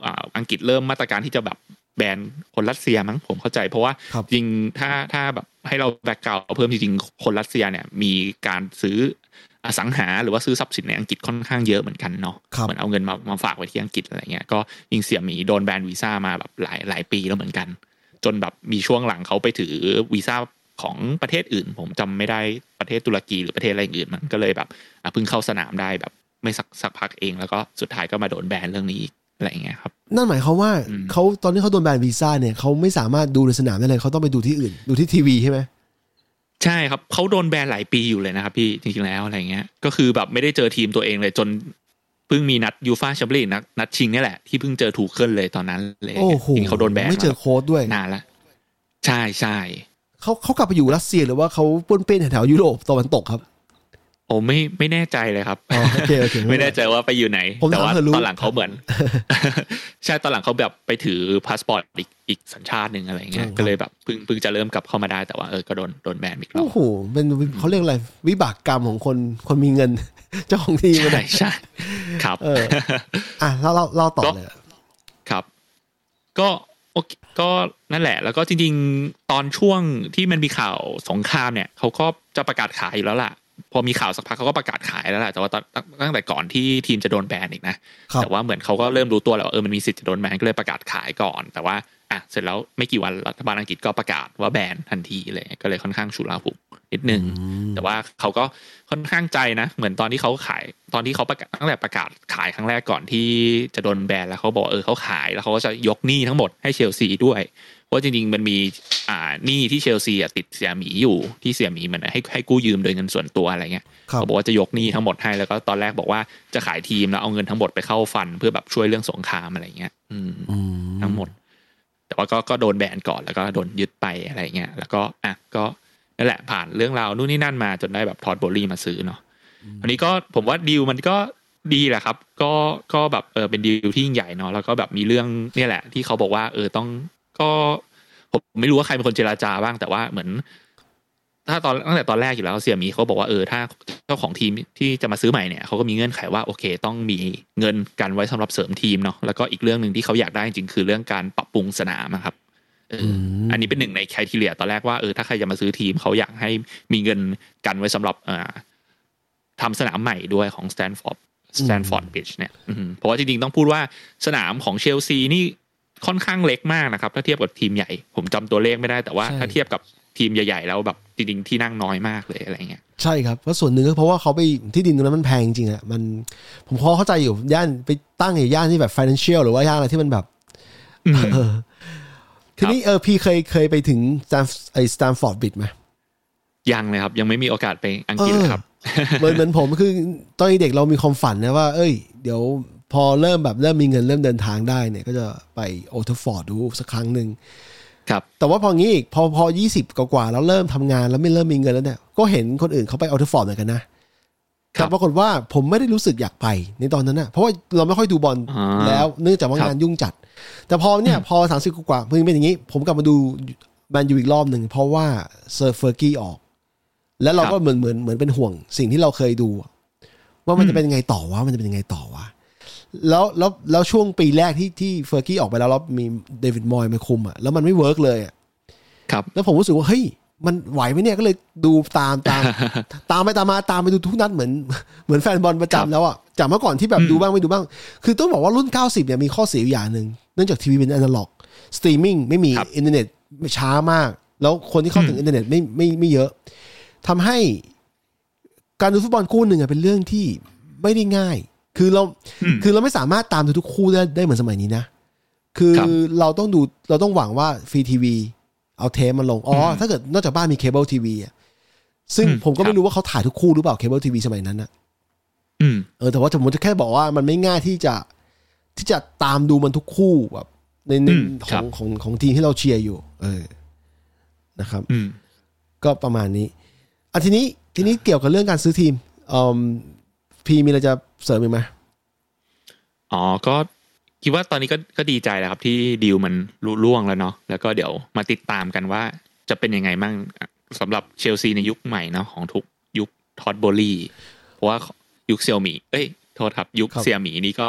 อ่าอังกฤษเริ่มมาตรการที่จะแบบ แบนคนรัสเซียมั้งผมเข้าใจ เพราะว่าครับจริงถ้าถ้าแบบให้เราแบกกราวเพิ่มจริงๆคนรัสเซียเนี่ยมีการซื้ออสังหาหรือว่าซื้อทรัพย์สินในอังกฤษค่อนข้างเยอะเหมือนกันเนาะครับเหมือนเอาเงินมามาฝากไว้ที่อังกฤษอะไรเงี้ยก็ยิงเสี่ยหมีโดนแบนวีซ่ามาแบบหลายหลายปีแล้วเหมือนกัน จนแบบมีช่วงหลังเขาไปถือวีซ่าของประเทศอื่น ผมจำไม่ได้ประเทศตุรกีหรือประเทศอะไรอื่นมันก็เลยแบบอะเพิ่งเข้าสนามได้แบบไม่สักสักพักเองแล้วก็สุดท้ายก็มาโดนแบนเรื่องนี้อีก อะไรอย่างเงี้ยครับ นั่นหมายความว่าอืมเขาตอนที่เขาโดนแบนวีซ่าเนี่ยเขาไม่สามารถดูในสนามได้เลยเขาต้องไปดูที่อื่น ดูที่ทีวีใช่ไหมใช่ครับเขาโดนแบนหลายปีอยู่เลยนะครับพี่จริงๆแล้วอะไรเงี้ย ก็คือแบบไม่ได้เจอทีมตัวเองเลยจนเพิ่งมีนัดยูฟาแชมเปี้ยนลีกนัดนัดชิงเนี่ยแหละที่เพิ่งเจอทูเคิลเลยตอนนั้นเลยโอ้โหจริงๆเขาโดนแบนไม่เจอมาโค้ดด้วยนานละใช่ใช่เขาเขากลับไปอยู่รัสเซียหรือว่าเขาป้วนเปี้ยนแถวๆยุโรปตะวันตกครับ โอ้ไม่ไม่แน่ใจเลยครับอ๋อโอเคโอเคไม่แน่ใจว่าไปอยู่ไหนผมแต่ถามว่าเพื่อรู้ตอนหลังเขาเหมือน ใช่ตอนหลังเขาแบบไปถือพาสปอร์ตอีกอีกสัญชาติหนึ่งอะไรเงี้ยก็เลยแบบเพิ่งเพิ่งจะเริ่มกลับเข้ามาได้แต่ว่าเออก็โดนโดนแบนอีกรอบโอ้โหเป็นเขาเรียกอะไรวิบากกรรมของคนคนมีเงิน เจ้าของทีมใช่นะใช่ครับเอออะเราเราเราต่อก็เลยครับ ก็โอเคก็นั่นแหละ แล้วก็จริง ๆ ตอนช่วงที่มันมีข่าวสงครามเนี่ยเขาก็จะประกาศขายอยู่แล้วล่ะ พอมีข่าวสักพักเขาก็ประกาศขายแล้วแหละแต่ว่าตอนตั้งแต่ก่อนที่ทีมจะโดนแบนอีกนะครับแต่ว่าเหมือนเขาก็เริ่มรู้ตัวแล้วว่าเออมันมีสิทธิ์จะโดนแบนก็เลยประกาศขายก่อน แต่ว่าอะเสร็จแล้วไม่กี่วันรัฐบาลอังกฤษก็ประกาศว่าแบนทันทีเลยก็เลยค่อนข้างฉุลาหุกนิดนึงแต่ว่าเขาก็ค่อนข้างใจนะ เหมือนตอนที่เขาขายตอนที่เขาประกาศตั้งแต่ประกาศขายครั้งแรกก่อนที่จะโดนแบนแล้วเขาบอกว่าเออเขาขายแล้วเขาก็จะยกหนี้ทั้งหมดให้เชลซีด้วย เพราะจริงๆมันมีอ่าหนี้ที่เชลซีอะติดเสียหมีอยู่ที่เสียหมีเหมันให้ให้กู้ยืมโดยเงินส่วนตัวอะไรเงี้ยครับเขาบอกว่าจะยกหนี้ทั้งหมดให้แล้วก็ตอนแรกบอกว่าจะขายทีมแล้วเอาเงินทั้งหมดไปเข้าฟันเพื่อแบบช่วยเรื่องสงครามอะไรเงี้ยอืมอืมทั้งหมด แต่ว่าก็ก็โดนแบนก่อนแล้วก็โดนยึดไปอะไรเงี้ยแล้วก็อะก็นั่นแหละผ่านเรื่องราวนู่นนี่นั่นมาจนได้แบบทอดโบลี่มาซื้อเนาะอันนี้ก็ผมว่าดีลมันก็ดีแหละครับ ก็ก็แบบเออเป็นดีลที่ยิ่งใหญ่เนาะแล้วก็แบบมีเรื่องเนี่ยแหละ ที่เขาบอกว่าเออต้อง ก็ผมไม่รู้ว่าใครเป็นคนเจราจาบ้างแต่ว่าเหมือน ถ้าตอนตั้งแต่ตอนแรกอยู่แล้วเสี่ยหมีเขาบอกว่าเออถ้าเจ้าของทีมที่จะมาซื้อใหม่เนี่ยเขาก็มีเงื่อนไขว่าโอเค ต้องมีเงินกันไว้สำหรับเสริมทีมเนาะแล้วก็อีกเรื่องหนึ่งที่เขาอยากได้จริงๆคือเรื่องการปรับปรุงสนามอะครับเอออมอันนี้เป็นหนึ่งในค r i ทีเรียตอนแรกว่าเออถ้าใครจะมาซื้อทีมเขาอยากให้มีเงินกันไว้สำหรับอ่าทำสนามใหม่ด้วยของสแตมฟอร์ดสแตมฟอร์ดบริดจ์เนี่ยอืมเพราะว่าจริงๆ ต้องพูดว่าสนามของเชลซีนี่ ค่อนข้างเล็กมากนะครับ ถ้าเทียบกับทีมใหญ่ ผมจำตัวเลขไม่ได้แต่ว่าใช่ถ้าเทียบกับทีมใหญ่ ๆ แล้วแบบจริงๆที่นั่งน้อยมากเลยอะไรเงี้ยใช่ครับเพราะส่วนหนึ่งก็เพราะว่าเขาไปที่ดินตรงนั้นมันแพงจริงๆอะมันผมพอเข้าใจอยู่ย่านไปตั้งอยู่ย่านที่แบบ financial หรือว่าย่านอะไรที่มันแบบอืมเออทีนี้เออพี่เคยเคยไปถึงสแตมไอสแตมฟอร์ดบริดจ์ไหมยังเลยครับ ยังไม่มีโอกาสไปอังกฤษเลยครับเหมือนเหมือนผมคือตอนเด็กเรามีความฝันนะว่า เอ้ย เดี๋ยว พอเริ่มแบบเริ่มมีเงินเริ่มเดินทางได้เนี่ยก็จะไปโอลด์แทรฟฟอร์ดดูสักครั้งหนึ่งครับแต่ว่าพองี้อีกพอพอยี่สิบกว่าๆแล้วเริ่มทำงานแล้วไม่เริ่มมีเงินแล้วเนี่ยก็เห็นคนอื่นเขาไปโอลด์แทรฟฟอร์ดเหมือนกันนะครัแต่ปรากฏว่าผมไม่ได้รู้สึกอยากไปในตอนนั้นนะเพราะว่าเราไม่ค่อยดูบอลอ่าแล้วเนื่องจากว่าครับงานยุ่งจัด แต่พอเนี่ยพอสามสิบกว่าๆเพิ่งเป็นอย่างนี้ ผมกลับมาดูแมนยูอีกรอบหนึ่งเพราะว่าเซอร์เฟอร์กี้ออก แล้วเราก็เหมือนเหมือนเหมือนเป็นห่วงสิ่งที่เราเคยดูอะว่ามันจะเป็นยังไงต่อวะมันจะเป็นยังไงต่อวะ แล้วแล้วแล้วช่วงปีแรกที่ที่เฟอร์กี้ออกไปแล้วแล้วมีเดวิดมอยส์มาคุมอะแล้วมันไม่เวิร์กเลยอะครับแล้วผมรู้สึกว่าเฮ้ยมันไหวไหมเนี่ยก็เลยดูตามตาม ตามไปตามมาตามไปดูทุกนัดเหมือนเหมือนแฟนบอลครับประจำแล้วอะจากเมื่อก่อนที่แบบดูบ้างไม่ดูบ้าง คือต้องบอกว่ารุ่น 90เนี่ยมีข้อเสียอยู่อย่างหนึ่งเนื่องจากทีวีเป็น analog streaming ไม่มีครับอินเทอร์เน็ตช้ามาก แล้วคนที่เข้าถึงอินเทอร์เน็ตไม่ไม่ไม่เยอะทำให้การดูฟุตบอลคู่หนึ่งอะเป็นเรื่องที่ไม่ได้ง่าย คือเราอืมคือเราไม่สามารถตามดูทุกคู่ได้ได้เหมือนสมัยนี้นะ คือครับเราต้องดูเราต้องหวังว่าฟรีทีวี เอาเทปมาลง อ๋ออถ้าเกิดนอกจากบ้านมีเคเบิลทีวีอะซึ่งอืมผมก็ครัไม่รู้ว่าเขาถ่ายทุกคู่หรือเปล่าเคเบิลทีวีสมัยนั้นนะอืมเออแต่ว่าผมจะแค่บอกว่ามันไม่ง่ายที่จะที่จะตามดูมันทุกคู่แบบในในอืมครัองบของของของทีมที่เราเชียร์อยู่ เออนะครับอืมก็ประมาณนี้อะทีนี้ทีนี้เกี่ยวกับเรื่องการซื้อทีมอืมพีมีอะไรจะ เสริมอีกไหมอ๋อก็คิดว่าตอนนี้ก็ก็ดีใจแล้วครับ ที่ดีลมันลุล่วงแล้วเนาะแล้วก็เดี๋ยวมาติดตามกันว่าจะเป็นยังไงมั่งสำหรับเชลซีในยุคใหม่เนาะของทุกยุคทอดโบลี่เพราะว่ายุคเซียวหมีเอ้ยโทษครับ ยุคเซียหมีนี่ก็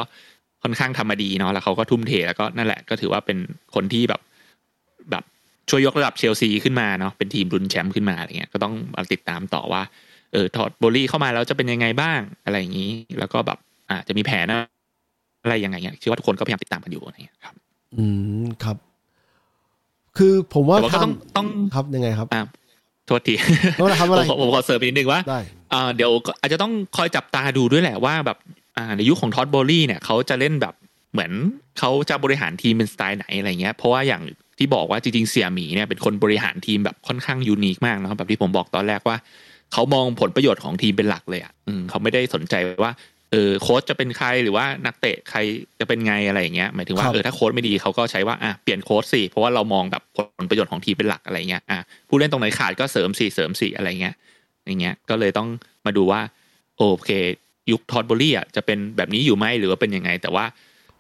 ค่อนข้างทำมาดีเนาะแล้วเขาก็ทุ่มเทแล้วก็นั่นแหละก็ถือว่าเป็นคนที่แบบแบบช่วยยกระดับเชลซีขึ้นมาเนาะเป็นทีมรุนแชมป์ขึ้นมาอะไรเงี้ยก็ต้องมาติดตามต่อว่า เออท็อดโบลี่เข้ามาแล้วจะเป็นยังไงบ้างอะไรอย่างนี้ แล้วก็แบบอ่าจะมีแผนอะไรยังไงเงี้ยคิดว่าทุกคนก็พยายามติดตามกันอยู่อะไรเงี้ยครับ อืมครับ คือผมว่าแต่ว่าก็ต้องทำต้องครับยังไงครับอ่าโทษทีไม่เป็นไรครับไม่เป็นไรผมผมขอเสริมอีกนิดนึงว่าได้อ่าเดี๋ยวก็อาจจะต้องคอยจับตาดูด้วยแหละว่าแบบอ่าในยุคของท็อดโบลี่เนี่ยเขาจะเล่นแบบเหมือนเขาจะบริหารทีมเป็นสไตล์ไหนอะไรเงี้ยเพราะว่าอย่างที่บอกว่าจริงๆเสี่ยหมีเนี่ยเป็นคนบริหารทีมแบบค่อนข้าง unique มากนะครับแบบที่ผมบอกตอนแรกว่า เขามองผลประโยชน์ของทีมเป็นหลักเลยอะอืมเขาไม่ได้สนใจว่าเออโค้ชจะเป็นใครหรือว่านักเตะใครจะเป็นไงอะไรอย่างเงี้ยหมายถึงว่าครับเออถ้าโค้ชไม่ดีเขาก็ใช้ว่าอะเปลี่ยนโค้ชสิเพราะว่าเรามองแบบผลประโยชน์ของทีมเป็นหลักอะไรเงี้ยอะผู้เล่นตรงไหนขาดก็เสริมสิเสริมสิอะไรเงี้ยอย่างเงี้ยก็เลยต้องมาดูว่าโอเค ยุคทอดบอรี่อะจะเป็นแบบนี้อยู่ไหมหรือว่าเป็นยังไง แต่ว่า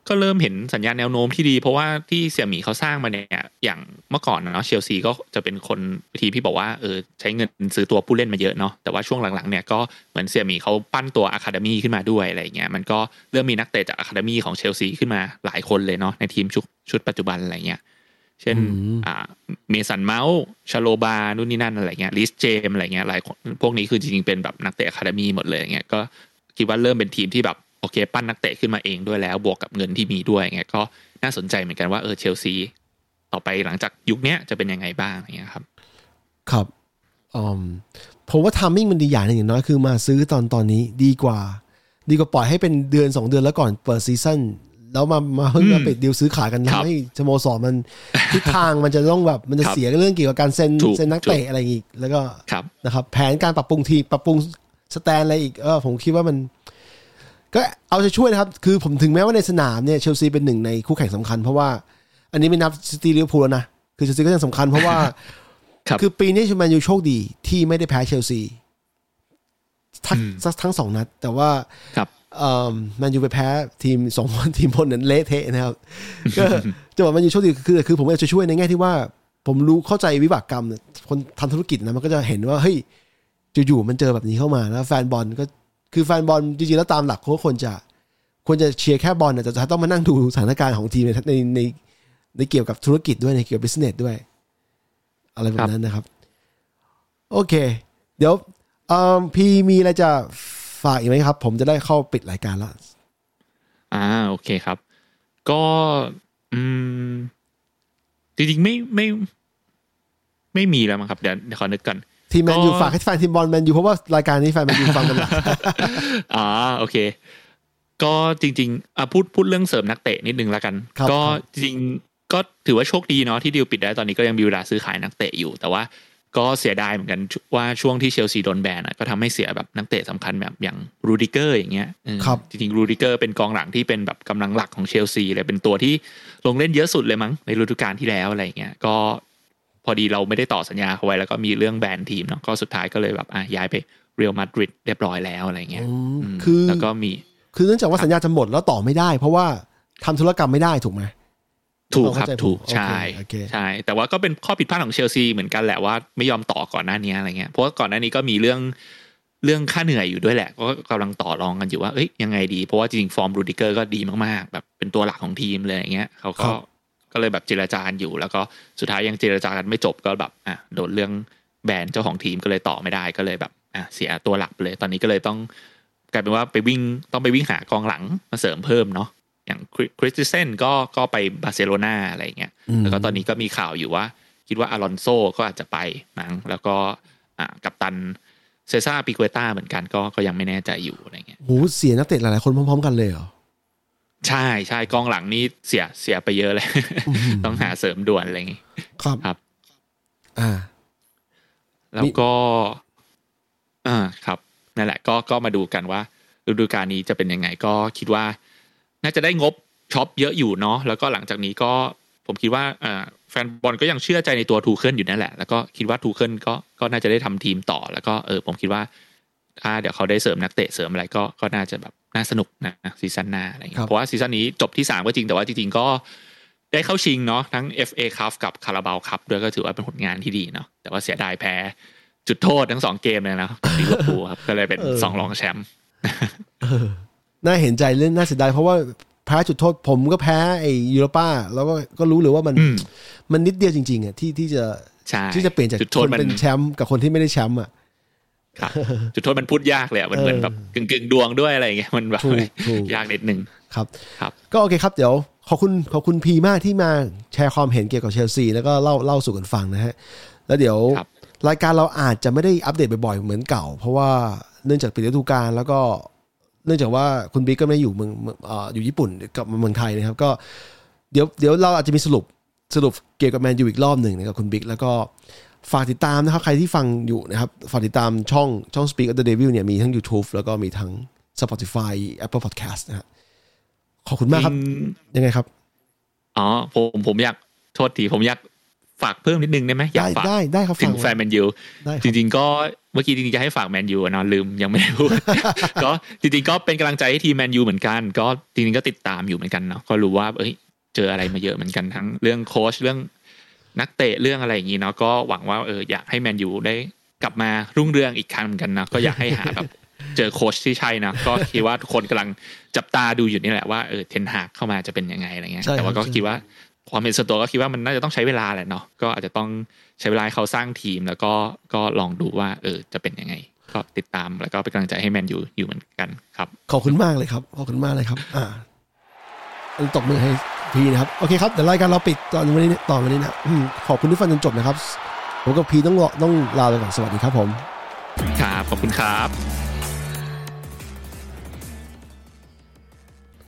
ก็เริ่มเห็นสัญญาณแนวโน้มที่ดี เพราะว่าที่เสี่ยหมีเขาสร้างมาเนี่ยอย่างเมื่อก่อนเนาะเชลซีก็จะเป็นคนทีพี่บอกว่าเออใช้เงินซื้อตัวผู้เล่นมาเยอะเนาะแต่ว่าช่วงหลังๆเนี่ยก็เหมือนเสี่ยหมีเขาปั้นตัว academy ขึ้นมาด้วยอะไรเงี้ยมันก็เริ่มมีนักเตะจาก academy ของเชลซีขึ้นมาหลายคนเลยเนาะในทีมชุดชุดปัจจุบันอะไรเงี้ยเช่นอืมอ่าเมสันเมานต์ชาโลบาห์นู่นนี่นั่นอะไรเงี้ยรีซเจมส์อะไรเงี้ยหลายคนพวกนี้คือจริงๆเป็นแบบนักเตะ academy หมดเลยเงี้ยก็คิดว่าเริ่มเป็นทีมที่แบบ โอเค ปั้นนักเตะขึ้นมาเองด้วยแล้วบวกกับเงินที่มีด้วยเงี้ยก็น่าสนใจเหมือนกันว่าเออเชลซีต่อไปหลังจากยุคเนี้ยจะเป็นยังไงบ้างอะไรเงี้ยครับ ครับอืมผมว่า timing มันดีอย่างหนึ่งอย่างน้อยคือมาซื้อตอนตอนนี้ดีกว่า ดีกว่าปล่อยให้เป็นเดือนสองเดือนแล้วก่อนเปิด season แล้วมามาเพิ่งมาอืมปิดดีลซื้อขายกันครับทำให้สโมสรมันทิศทางมันจะต้องแบบมันจะครับเสียเรื่องเกี่ยวกับการเซ็นถูกเซ็นนักถูกเตะอะไรอีก แล้วก็ครับนะครับ แผนการปรับปรุงทีมปรับปรุงสแตนด์อะไรอีกเออผมคิดว่ามัน ก็เอาใจช่วยนะครับ คือผมถึงแม้ว่าในสนามเนี่ยเชลซีเป็นหนึ่งในคู่แข่งสำคัญ เพราะว่า อันนี้ไม่นับซิตี้ลิเวอร์พูลแล้วนะ คือเชลซีก็ยังสำคัญเพราะว่าครับคือปีนี้แมนยูโชคดีที่ไม่ได้แพ้เชลซีทั้งอืมทั้งสองนัด แต่ว่าครับเอ่อแมนยูไปแพ้ทีมสองคนทีมบนนั้นเละเทะนะครับก็จะบอกแมนยูโชคดีคือคือผมอยากจะช่วยในแง่ที่ว่า ผมรู้เข้าใจวิบากกรรมเนี่ยคนทำธุรกิจนะมันก็จะเห็นว่าเฮ้ยอยู่ๆมันเจอแบบนี้เข้ามาแล้วแฟนบอลก็ คือแฟนบอลจริงๆแล้วตามหลักเขาควรจะควรจะเชียร์แค่บอลนะแต่จะต้องมานั่งดูสถานการณ์ของทีมในในในในเกี่ยวกับธุรกิจด้วยในเกี่ยวกับบิสเนสด้วย อะไรแบบนั้นนะครับ โอเค เดี๋ยวพี่มีอะไรจะฝากอีกไหมครับ ผมจะได้เข้าปิดรายการแล้วอ่าโอเคครับ ก็อืมจริงๆไม่ไม่ ไม่มีแล้วมั้งครับเดี๋ยวเดี๋ยวขอนึกก่อน ทีมแมนยูก็ฝากให้แฟนทีมบอลแมนยูเพราะว่ารายการนี้แฟนแมนยูฟังกันหลักอ่าโอเค ก็จริงๆอะพูดพูดเรื่องเสริมนักเตะนิดนึงแล้วกันครับก็ครับจริงๆก็ถือว่าโชคดีเนาะที่ดีลปิดได้ตอนนี้ก็ยังมีเวลาซื้อขายนักเตะอยู่ แต่ว่าก็เสียดายเหมือนกันว่าช่วงที่เชลซีโดนแบนอะก็ทำให้เสียแบบนักเตะสำคัญแบบอย่างรูดิเกอร์อย่างเงี้ยเออครับจริงๆรูดิเกอร์เป็นกองหลังที่เป็นแบบกำลังหลักของเชลซีเลยเป็นตัวที่ลงเล่นเยอะสุดเลยมั้งในฤดูกาลที่แล้วอะไรเงี้ยก็ พอดีเราไม่ได้ต่อสัญญาเขาไว้แล้วก็มีเรื่องแบนทีมเนาะก็สุดท้ายก็เลยแบบอะย้ายไปเรอัลมาดริดเรียบร้อยแล้วอะไรเงี้ยอืมอืมคือแล้วก็มี คือเนื่องจากว่าสัญญาจะหมดแล้วต่อไม่ได้ เพราะว่าทำธุรกรรมไม่ได้ถูกไหมถูกครับเข้าใจถูกผมใช่โอเคใช่ แต่ว่าก็เป็นข้อผิดพลาดของเชลซีเหมือนกันแหละว่าไม่ยอมต่อก่อนหน้านี้อะไรเงี้ยเพราะว่าก่อนหน้านี้ก็มีเรื่องเรื่องค่าเหนื่อยอยู่ด้วยแหละ ก็กำลังต่อรองกันอยู่ว่าเอ้ยยังไงดี เพราะว่าจริงๆฟอร์มรูดิเกอร์ก็ดีมากๆ แบบเป็นตัวหลักของทีมเลยอย่างเงี้ยเขาก็ ก็เลยแบบเจรจากันอยู่ แล้วก็สุดท้ายยังเจรจากันไม่จบก็แบบอะโดนเรื่องแบนเจ้าของทีมก็เลยต่อไม่ได้ก็เลยแบบอะเสียตัวหลักไปเลย ตอนนี้ก็เลยต้องกลายเป็นว่าไปวิ่งต้องไปวิ่งหากองหลังมาเสริมเพิ่มเนาะอย่างคริสติเซนก็ก็ไปบาร์เซโลนาอะไรอย่างเงี้ยอืมแล้วก็ตอนนี้ก็มีข่าวอยู่ว่า คิดว่าอารอนโซก็อาจจะไปมั้งแล้วก็อ่ากับตันเซซ่าปิเกต้าเหมือนกันก็ก็ยังไม่แน่ใจอยู่อะไรเงี้ยโหเสียนักเตะหลายๆคนพร้อม ๆ กันเลยเหรอ ใช่ใช่กองหลังนี่เสียเสียไปเยอะเลย ต้องหาเสริมด่วนอะไรเงี้ยครับครับ อ่า แล้วก็ อ่าครับนั่นแหละ ก็ก็มาดูกันว่าฤดูกาลนี้จะเป็นยังไงก็คิดว่า น่าจะได้งบช็อปเยอะอยู่เนาะแล้วก็หลังจากนี้ก็ผมคิดว่าอ่าแฟนบอลก็ยังเชื่อใจในตัวทูเคิลอยู่นั่นแหละ แล้วก็คิดว่าทูเคิลก็ก็น่าจะได้ทำทีมต่อ แล้วก็เออผมคิดว่า ถ้าเดี๋ยวเขาได้เสริมนักเตะเสริมอะไรก็ก็น่าจะแบบน่าสนุกนะซีซั่นหน้าอะไรเงี้ยครับเพราะว่าซีซั่นนี้จบที่สามก็จริงแต่ว่าจริงๆก็ได้เข้าชิงเนาะทั้ง FA คัพกับคาราบาว Cup ด้วยก็ถือว่าเป็นผลงานที่ดีเนาะแต่ว่าเสียดายแพ้จุดโทษทั้งสองเกมเลยนะลิเวอร์พูลครับก็เลยเป็นเออสองรองแชมป์เออน่าเห็นใจเล่นน่าเสียดายเพราะว่าแพ้จุดโทษผมก็แพ้ไอ้ยูโรป้า แล้วก็ก็รู้เลยว่ามันอืมมันนิดเดียวจริงๆอะที่ที่จะใช่ที่จะเปลี่ยนจากจุดโทคษนมันเป็นแชมป์กับคนที่ไม่ได้แชมป์อะครับ จุดโทษมันพูดยากเลยอะมันเหมือนเออแบบกึ่งกึ่งๆดวงด้วยอะไรเงี้ยมันแบบถูกถูกยากนิดนึงครับครับ ก็โอเคครับเดี๋ยวขอบคุณขอบคุณพีมากที่มาแชร์ความเห็นเกี่ยวกับเชลซี แล้วก็เล่าเล่าสู่กันฟังนะฮะแล้วเดี๋ยวครับรายการเราอาจจะไม่ได้อัปเดตบ่อยๆเหมือนเก่า เพราะว่าเนื่องจากปิดฤดูกาลแล้วก็เนื่องจากว่าคุณบิ๊กก็ไม่ได้อยู่เมืองเมืองเอ่ออยู่ญี่ปุ่นกลับมาเมืองไทยนะครับ ก็เดี๋ยวเดี๋ยวเราอาจจะมีสรุปสรุปเกี่ยวกับแมนยูอีกรอบหนึ่งนะครับคุณบิ๊กแล้วก็ ฝากติดตามนะครับ ใครที่ฟังอยู่นะครับ ฝากติดตามช่องช่อง Speak of the Devil เนี่ยมีทั้ง YouTube แล้วก็มีทั้ง Spotify Apple Podcast นะฮะขอบคุณมากครับจริงยังไงครับ อ๋อ ผมผมอยากโทษทีผมอยากฝากเพิ่มนิดนึงได้ไหมอยาได้กฝากได้ได้ครับถึฟังแฟนแมนยูได้คจรับริง ๆ ก็เมื่อกี้จริงๆจะให้ฝากแมนยูอะเนอนลืมยังไม่ได้พูดก็จริง ๆ ก็เป็นกำลังใจให้ทีมแมนยูเหมือนกัน ก็จริงๆก็ติดตามอยู่เหมือนกันเนาะก็รู้ว่าเอ้ยเจออะไรมาเยอะเหมือนกันทั้งเรื่องโค้ชเรื่อง นักเตะเรื่องอะไรอย่างนี้เนาะก็หวังว่าเอออยากให้แมนยูได้กลับมารุ่งเรืองอีกครั้งเหมือนกันนะก็อยากให้หาแบบเจอโค้ชที่ใช่นะก็คิดว่าทุกคนกำลังจับตาดูอยู่นี่แหละว่าเออเทนฮากเข้ามาจะเป็นยังไงอะไรเงี้ยใช่แต่ว่าก็ครับคิดว่าความเป็นส่วนตัวก็คิดว่ามันน่าจะต้องใช้เวลาแหละเนาะก็อาจจะต้องใช้เวลาให้เขาสร้างทีมแล้วก็ก็ลองดูว่า เออจะเป็นยังไง ก็ติดตามแล้วก็เป็นกำลังใจให้แมนยูอยู่เหมือนกันครับ ขอบคุณมากเลยครับ ขอบคุณมากเลยครับ อ่าอัน ตบมือให้พีนะครับ โอเคครับ เดี๋ยวรายการเราปิดตอนวันนี้ต่อวันนี้นะขอบคุณที่ฟังจนจบนะครับ ผมกับพีต้องต้องลาไปก่อน สวัสดีครับผม ครับ ขอบคุณครับ